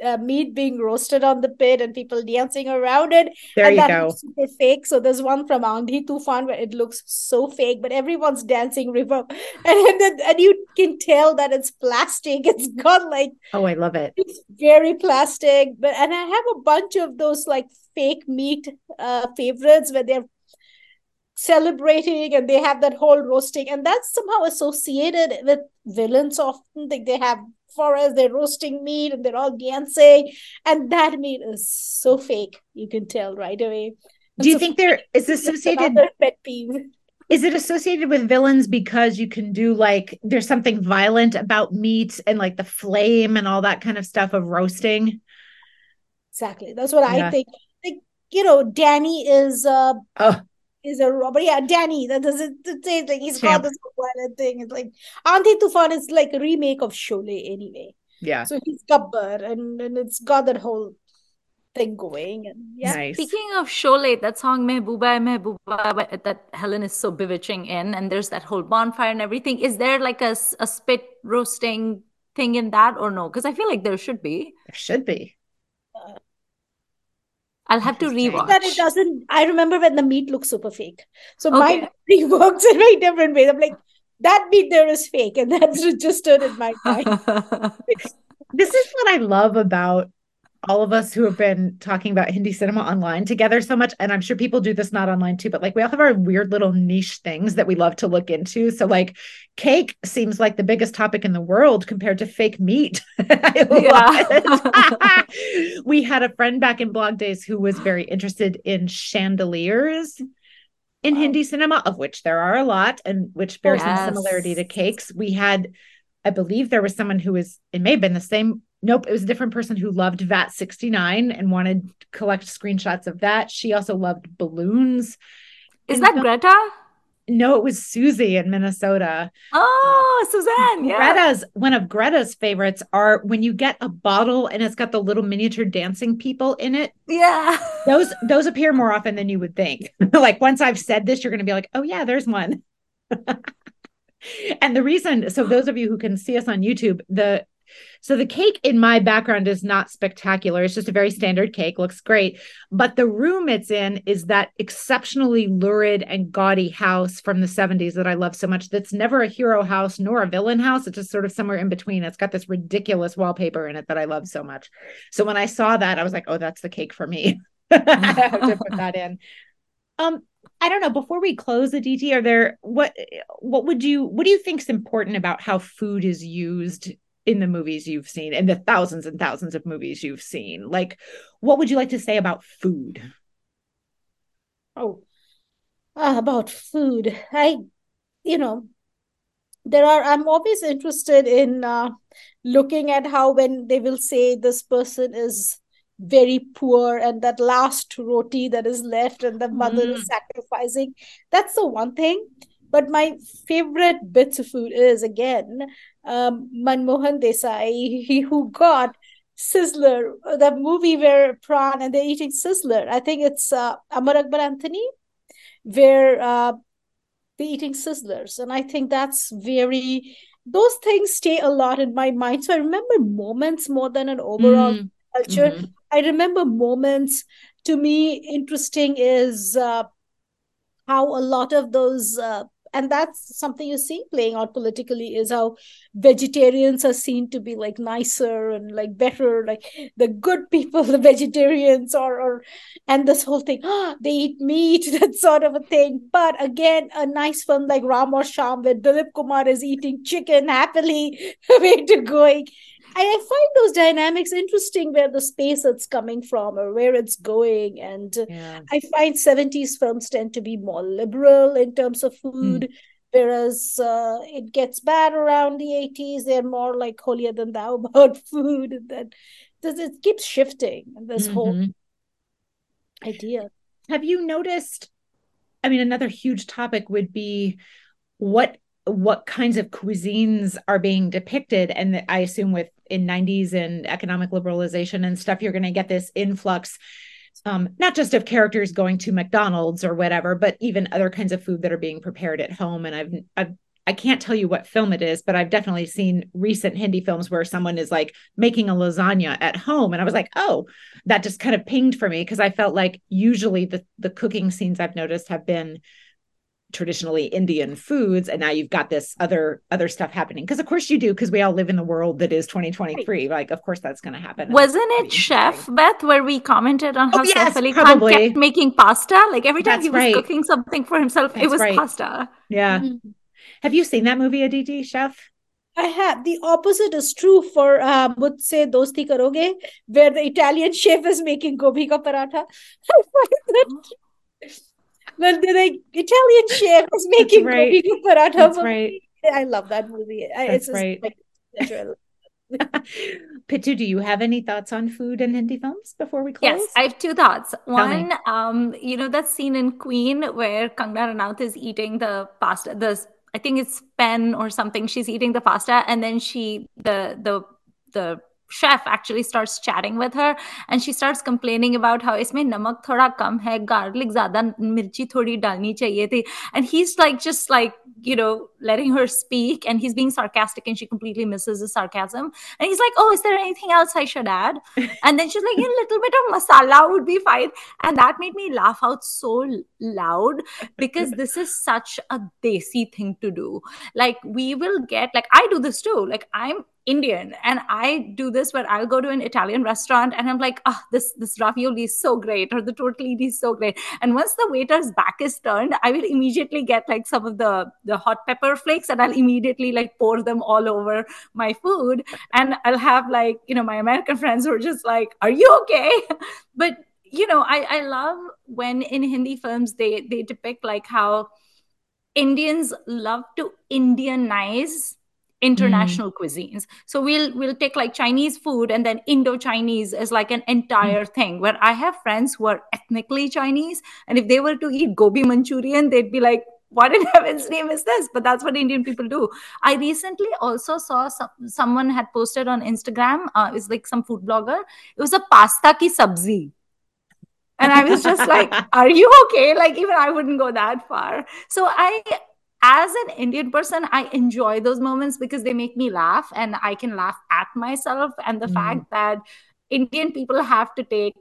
uh, meat being roasted on the pit and people dancing around it. There and you that go. super fake. So there's one from Andhi Tufan where it looks so fake, but everyone's dancing river, and then, and you can tell that it's plastic. It's got like Oh, I love it. it's very plastic. But and I have a bunch of those like fake meat uh favorites where they're celebrating and they have that whole roasting, and that's somehow associated with villains. Often like they have forest, they're roasting meat and they're all dancing, and that meat is so fake. You can tell right away. Do you So think there is associated pet peeve. is it associated with villains because you can do like there's something violent about meat and like the flame and all that kind of stuff of roasting? Exactly. That's what Yeah. I think. Like, you know, Danny is uh Oh, is a robber. Yeah, Danny. That doesn't it say like he's Champ. got this violent thing. It's like Andhi Tufan is like a remake of Sholay anyway. yeah. So he's Gabbar and, and it's got that whole thing going. And yeah. Nice. Speaking of Sholay, that song Mehbooba Hai Mehbooba but that Helen is so bewitching in, and there's that whole bonfire and everything. Is there like a, a spit roasting thing in that or no? Because I feel like there should be. There should be. Uh, I'll have to Interesting. rewatch. That it doesn't I remember when the meat looks super fake. So Okay. mine actually works in very different ways. I'm like, that meat there is fake, and that's registered in my mind. This is what I love about all of us who have been talking about Hindi cinema online together so much, and I'm sure people do this not online too, but like we all have our weird little niche things that we love to look into. So, like, cake seems like the biggest topic in the world compared to fake meat. we had a friend back in blog days who was very interested in chandeliers in wow. Hindi cinema, of which there are a lot, and which bear yes. some similarity to cakes. We had, I believe, there was someone who was, it may have been the same Nope, it was a different person who loved VAT 69 and wanted to collect screenshots of that. She also loved balloons. Is and that so, Greta? No, it was Susie in Minnesota. Oh, Suzanne. Yeah. Greta's one of Greta's favorites are when you get a bottle and it's got the little miniature dancing people in it. Yeah. Those those appear more often than you would think. like once I've said this, you're gonna be like, oh yeah, there's one. and the reason, so those of you who can see us on YouTube, the so the cake in my background is not spectacular. It's just a very standard cake, looks great. But the room it's in is that exceptionally lurid and gaudy house from the 70s that I love so much. That's never a hero house nor a villain house. It's just sort of somewhere in between. It's got this ridiculous wallpaper in it that I love so much. So when I saw that, I was like, oh, that's the cake for me. I have to put that in. Um, I don't know. Before we close Aditi, are there what what would you what do you think is important about how food is used in the movies you've seen and the thousands and thousands of movies you've seen like what would you like to say about food? Oh uh, about food. I you know there are i'm always interested in uh, looking at how when they will say this person is very poor and that last roti that is left and the mother mm. is sacrificing. That's the one thing but my favorite bits of food is again um, Manmohan Desai, he, who got Sizzler, that movie where prawn and they're eating Sizzler. I think it's uh, Amar Akbar Anthony, where uh, they're eating Sizzlers. And I think that's very, those things stay a lot in my mind. So I remember moments more than an overall mm. culture. Mm-hmm. I remember moments. To me, interesting is uh, how a lot of those uh, and that's something you see playing out politically is how vegetarians are seen to be like nicer and like better like the good people the vegetarians or or and this whole thing oh, they eat meat that sort of a thing. But again a nice film like Ram Aur Shyam where dilip kumar is eating chicken happily way to going I find those dynamics interesting where the space it's coming from or where it's going. And yeah. I find 70s films tend to be more liberal in terms of food, mm. whereas uh, it gets bad around the 80s. They're more like holier than thou about food. And then it keeps shifting, this mm-hmm. whole idea. Have you noticed? I mean, another huge topic would be what what kinds of cuisines are being depicted and i assume with in 90s and economic liberalization and stuff you're going to get this influx um, not just of characters going to mcdonald's or whatever but even other kinds of food that are being prepared at home and i've, I've I can't tell you what film it is, but I've definitely seen recent Hindi films where someone is like making a lasagna at home. And I was like, oh, that just kind of pinged for me because I felt like usually the the cooking scenes I've noticed have been traditionally Indian foods, and now you've got this other other stuff happening. Because of course you do, because we all live in the world that is 2023. Right. Like, of course that's going to happen. Wasn't it Chef Beth where we commented on how oh, yes, Ali Khan kept making pasta? Like every time that's he was right. cooking something for himself, that's it was right. pasta. Yeah. Mm-hmm. Have you seen that movie, Aditi Chef? I have. The opposite is true for uh, say Dosti Karoge, where the Italian chef is making gobi ka paratha. I the, the Italian chef is making right. paratha. That's right. I love that movie. That's it's right. Like, Pitu, do you have any thoughts on food and Hindi films before we close? Yes, I have two thoughts. One, um, you know that scene in Queen where Kangana Ranaut is eating the pasta, the I think it's penne or something. She's eating the pasta, and then she the the the chef actually starts chatting with her and she starts complaining about how isme namak thoda kam hai garlic zyada mirchi thodi dalni chahiye thi and he's like just like you know, letting her speak and he's being sarcastic and she completely misses the sarcasm. And he's like, Oh, is there anything else I should add? And then she's like, A little bit of masala would be fine. And that made me laugh out so loud because this is such a desi thing to do. Like, we will get, like, I do this too. Like, I'm Indian. And I do this where I'll go to an Italian restaurant and I'm like, oh, this, this ravioli is so great, or the tortellini is so great. And once the waiter's back is turned, I will immediately get like some of the, the hot pepper flakes and I'll immediately like pour them all over my food. And I'll have like, you know, my American friends who are just like, are you okay? but you know, I, I love when in Hindi films they they depict like how Indians love to Indianize international mm. cuisines. So we'll we'll take like chinese food and then indo-chinese as like an entire mm. thing. Where i have friends who are ethnically chinese and if they were to eat gobi manchurian they'd be like what in heaven's name is this? But that's what indian people do. I recently also saw some, someone had posted on instagram uh, it's like some food blogger. It was a pasta ki sabzi. And i was just like are you okay? Like even i wouldn't go that far. So i as an Indian person, I enjoy those moments because they make me laugh and I can laugh at myself and the mm. fact that Indian people have to take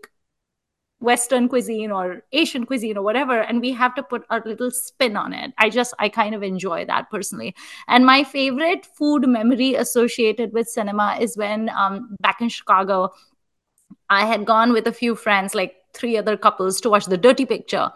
Western cuisine or Asian cuisine or whatever, and we have to put a little spin on it. I just, I kind of enjoy that personally. And my favorite food memory associated with cinema is when um, back in Chicago, I had gone with a few friends, like three other couples, to watch The Dirty Picture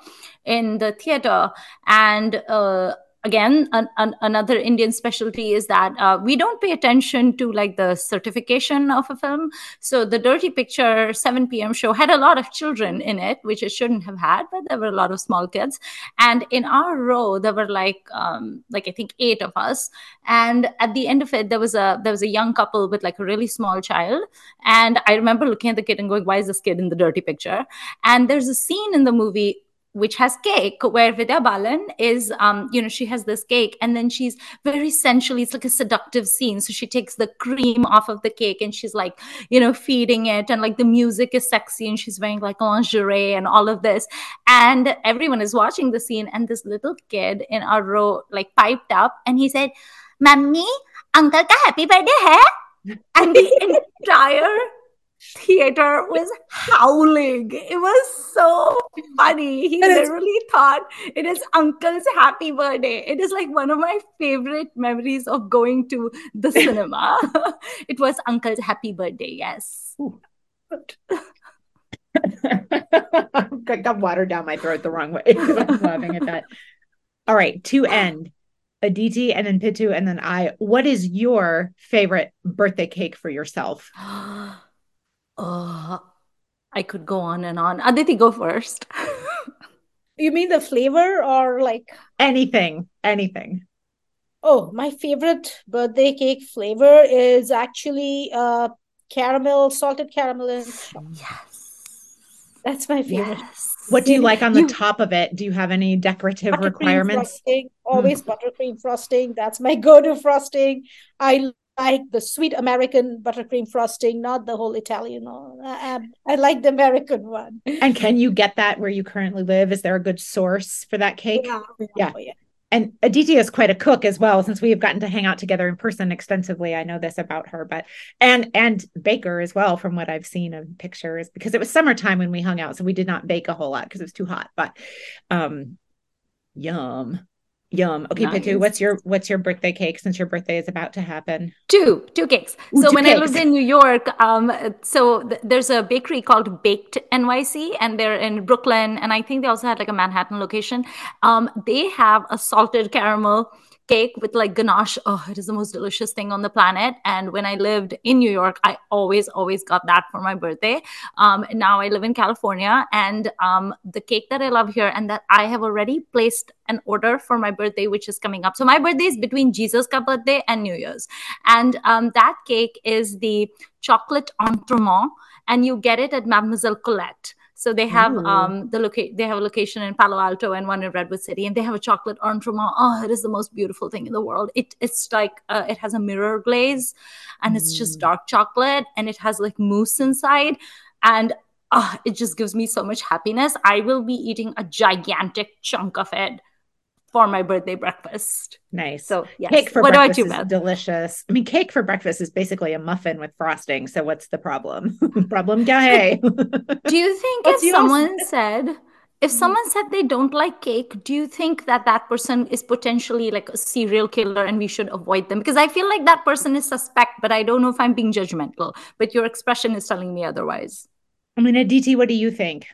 in the theater. And uh, again an, an, another indian specialty is that uh, we don't pay attention to like the certification of a film. So the dirty picture 7 p.m show had a lot of children in it which it shouldn't have had but there were a lot of small kids. And in our row there were like um, like i think eight of us. And at the end of it there was a there was a young couple with like a really small child. And i remember looking at the kid and going why is this kid in the dirty picture? And there's a scene in the movie which has cake where Vidya Balan is um you know she has this cake and then she's very sensually it's like a seductive scene. So she takes the cream off of the cake and she's like you know feeding it and like the music is sexy and she's wearing like lingerie and all of this. And everyone is watching the scene and this little kid in our row like piped up and he said "Mummy, uncle ka happy birthday hai? And the entire theater was howling. It was so funny. He literally thought it is uncle's happy birthday. It is like one of my favorite memories of going to the cinema. it was uncle's happy birthday, yes. I got water down my throat the wrong way. I'm laughing at that. All right, to end, Aditi and then Pitu and then I. What is your favorite birthday cake for yourself? Oh, I could go on and on. Aditi, go first. you mean the flavor or like anything? Anything. Oh, my favorite birthday cake flavor is actually uh caramel, salted caramel. And... Yes. That's my favorite. Yes. What do you like on the you, top of it? Do you have any decorative requirements? Frosting, always mm. buttercream frosting. That's my go-to frosting. I like the sweet American buttercream frosting, not the whole Italian. I, I, like the American one. And can you get that where you currently live? Is there a good source for that cake? Yeah. yeah. Oh, yeah. And Aditi is quite a cook as well, since we have gotten to hang out together in person extensively. I know this about her, but and and baker as well, from what I've seen of pictures, because it was summertime when we hung out, so we did not bake a whole lot because it was too hot. But um, yum. Yum. Okay, nice. Pitu, what's your what's your birthday cake since your birthday is about to happen? Two, two cakes. Ooh, so two when cakes. I lived in New York, um, so th- there's a bakery called Baked NYC, and they're in Brooklyn, and I think they also had like a Manhattan location. Um, they have a salted caramel cake with like ganache. Oh, it is the most delicious thing on the planet. And when I lived in New York, I always, always got that for my birthday. Um, now I live in California, and um, the cake that I love here and that I have already placed an order for my birthday, which is coming up. So my birthday is between Jesus' birthday and New Year's, and um, that cake is the chocolate entremets, and you get it at Mademoiselle Colette. So they have Ooh. um the location they have a location in Palo Alto and one in Redwood City, and they have a chocolate entremet. Oh, it is the most beautiful thing in the world. It it's like uh, it has a mirror glaze, and mm. it's just mm. dark chocolate, and it has like mousse inside, and oh, it just gives me so much happiness. I will be eating a gigantic chunk of it for my birthday breakfast. Nice. So yes. Cake for what breakfast you, is Beth? delicious. I mean, cake for breakfast is basically a muffin with frosting. So what's the problem? problem gahe. Do you think if someone said, if mm-hmm. someone said they don't like cake, do you think that that person is potentially like a serial killer and we should avoid them? Because I feel like that person is suspect, but I don't know if I'm being judgmental. But your expression is telling me otherwise. I mean, Aditi, what do you think?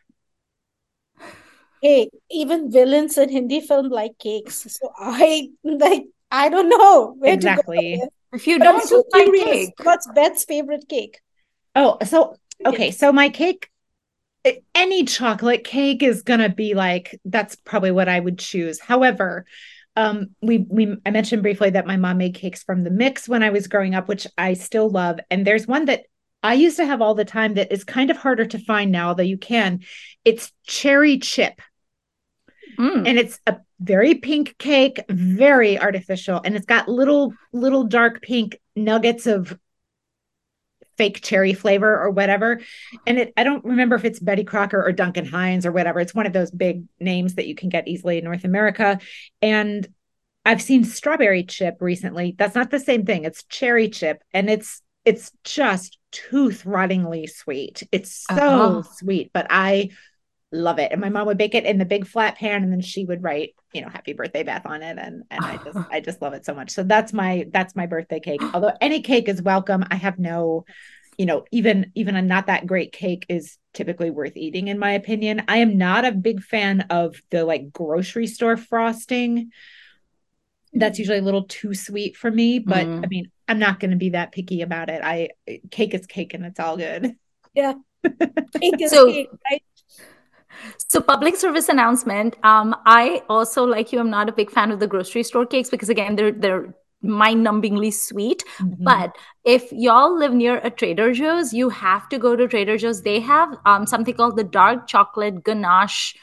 Hey, even villains in Hindi film like cakes. So I like I don't know where Exactly. to go. If you But I'm don't so like curious. cake, What's Beth's favorite cake? Oh, so okay, so my cake any chocolate cake is going to be like that's probably what I would choose. However, um we we I mentioned briefly that my mom made cakes from the mix when I was growing up, which I still love. And there's one that I used to have all the time that is kind of harder to find now, though you can. It's cherry chip. Mm. and it's a very pink cake very artificial and it's got little little dark pink nuggets of fake cherry flavor or whatever. And it i don't remember if it's betty crocker or duncan hines or whatever. It's one of those big names that you can get easily in north america. And i've seen strawberry chip recently. That's not the same thing. It's cherry chip and it's it's just tooth rottingly sweet. It's so Uh-huh. sweet but i love it. And my mom would bake it in the big flat pan and then she would write, you know, happy birthday Beth on it. And and I just I just love it so much. So that's my that's my birthday cake. Although any cake is welcome. I have no, you know, even even a not that great cake is typically worth eating in my opinion. I am not a big fan of the like grocery store frosting. That's usually a little too sweet for me, but Mm. I mean, I'm not going to be that picky about it. I cake is cake and it's all good. Yeah. Cake is So- cake, right? So, public service announcement. Um, I also, like you, I'm not a big fan of the grocery store cakes because, again, they're they're mind-numbingly sweet. Mm-hmm. But if y'all live near a Trader Joe's, you have to go to Trader Joe's. They have um, something called the dark chocolate ganache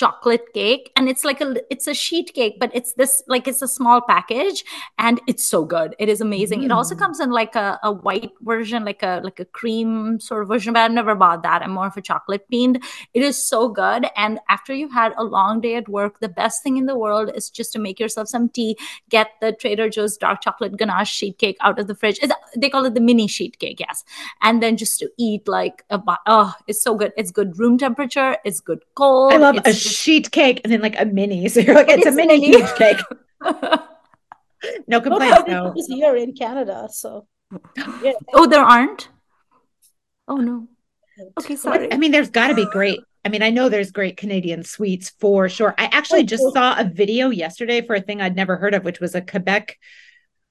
chocolate cake and it's like a it's a sheet cake but it's this like it's a small package and it's so good. It is amazing. It also Mm. comes in like a, a white version like a like a cream sort of version but i've never bought that. I'm more of a chocolate fiend. It is so good and after you've had a long day at work the best thing in the world is just to make yourself some tea get the trader joe's dark chocolate ganache sheet cake out of the fridge. It's- they call it the mini sheet cake yes. And then just to eat like a oh it's so good. It's good room temperature it's good cold I love it's sheet cake and then like a mini. So you're like, it's, a mini, mini. huge cake. No No complaints Trader though. Joe's here in Canada, so yeah. oh there aren't oh no okay sorry I mean, there's got to be great. I mean, I know there's great Canadian sweets for sure. I actually just saw a video yesterday for a thing I'd never heard of, which was a Quebec,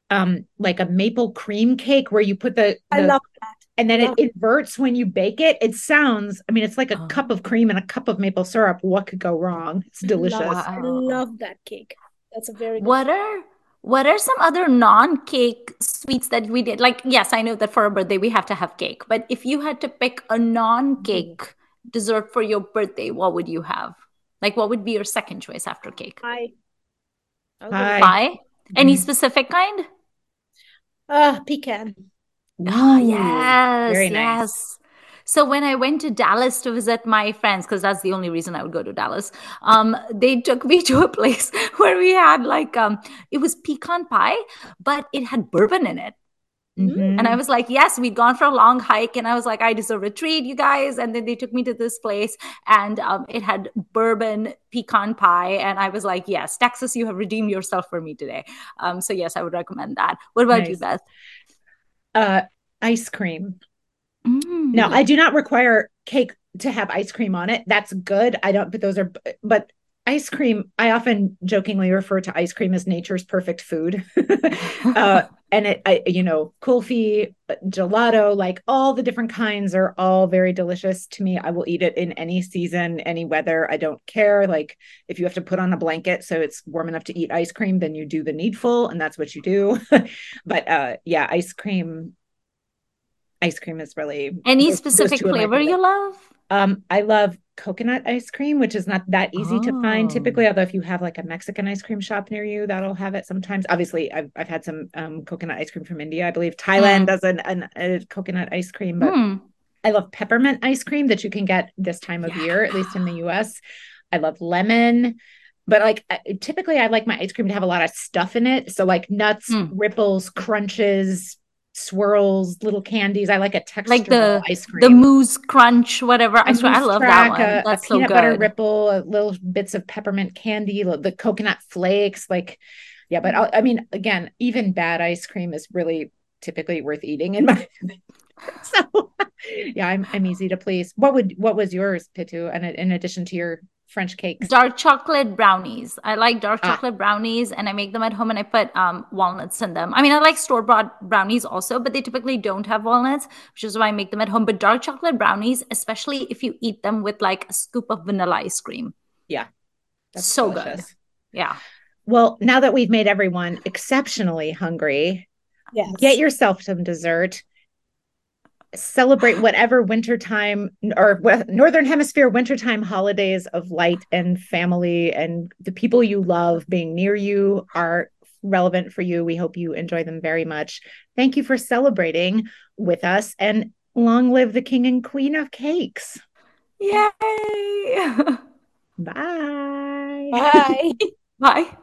um, like a maple cream cake where you put the, I love that. And then love it inverts when you bake it. It sounds, I mean, it's like a Oh. cup of cream and a cup of maple syrup. What could go wrong? It's delicious. Love, I love that cake. That's a very good What are what are some other non-cake sweets that we did? Like, yes, I know that for a birthday we have to have cake, but if you had to pick a non-cake dessert for your birthday, what would you have? Like, what would be your second choice after cake? pie. I'll Pie. with- Pie? Any Mhm. specific kind? Ah, pecan. Ooh, yes, very nice. yes. So when I went to Dallas to visit my friends, because that's the only reason I would go to Dallas, um, they took me to a place where we had like um, it was pecan pie, but it had bourbon in it. Mhm. And I was like, yes, we'd gone for a long hike. And I was like, I deserve a treat, you guys. And then they took me to this place and um, it had bourbon pecan pie. And I was like, yes, Texas, you have redeemed yourself for me today. Um, so, yes, I would recommend that. What about you, Beth? Uh, ice cream. Mm. No, I do not require cake to have ice cream on it. That's good. I don't, but those are, but ice cream, I often jokingly refer to ice cream as nature's perfect food. uh, and it, I, you know, kulfi, gelato, like all the different kinds are all very delicious to me. I will eat it in any season, any weather. I don't care. Like if you have to put on a blanket so it's warm enough to eat ice cream, then you do the needful, and that's what you do. but uh, yeah, ice cream. Ice cream is really Any specific two are my flavor you love? Um, I love coconut ice cream, which is not that easy to find Oh. typically. Although if you have like a Mexican ice cream shop near you, that'll have it sometimes. Obviously, I've I've had some um, coconut ice cream from India. I believe Thailand Mm. does an, an a coconut ice cream, but Hmm. I love peppermint ice cream that you can get this time of year, at least in the US. I love lemon. but like typically I like my ice cream to have a lot of stuff in it. So like nuts, mm. ripples, crunches, swirls, little candies. I like a texture like the ice cream, the mousse crunch, whatever. I swear, I love that one. A, That's a so peanut good. butter ripple, uh, little bits of peppermint candy, the coconut flakes. Like, yeah, but I'll, I mean, again, even bad ice cream is really typically worth eating in my. so, yeah, I'm I'm easy to please. What would what was yours, Pitu? And in addition to your French cakes? Dark chocolate brownies. I like dark ah. chocolate brownies and I make them at home and I put um, walnuts in them. I mean, I like store bought brownies also, but they typically don't have walnuts, which is why I make them at home. But dark chocolate brownies, especially if you eat them with like a scoop of vanilla ice cream. Yeah. That's so delicious. good. Yeah. Well, now that we've made everyone exceptionally hungry, yes. get yourself some dessert celebrate whatever wintertime or northern hemisphere wintertime holidays of light and family and the people you love being near you are relevant for you. We hope you enjoy them very much. Thank you for celebrating with us and long live the king and queen of cakes. Yay! Bye. Bye. Bye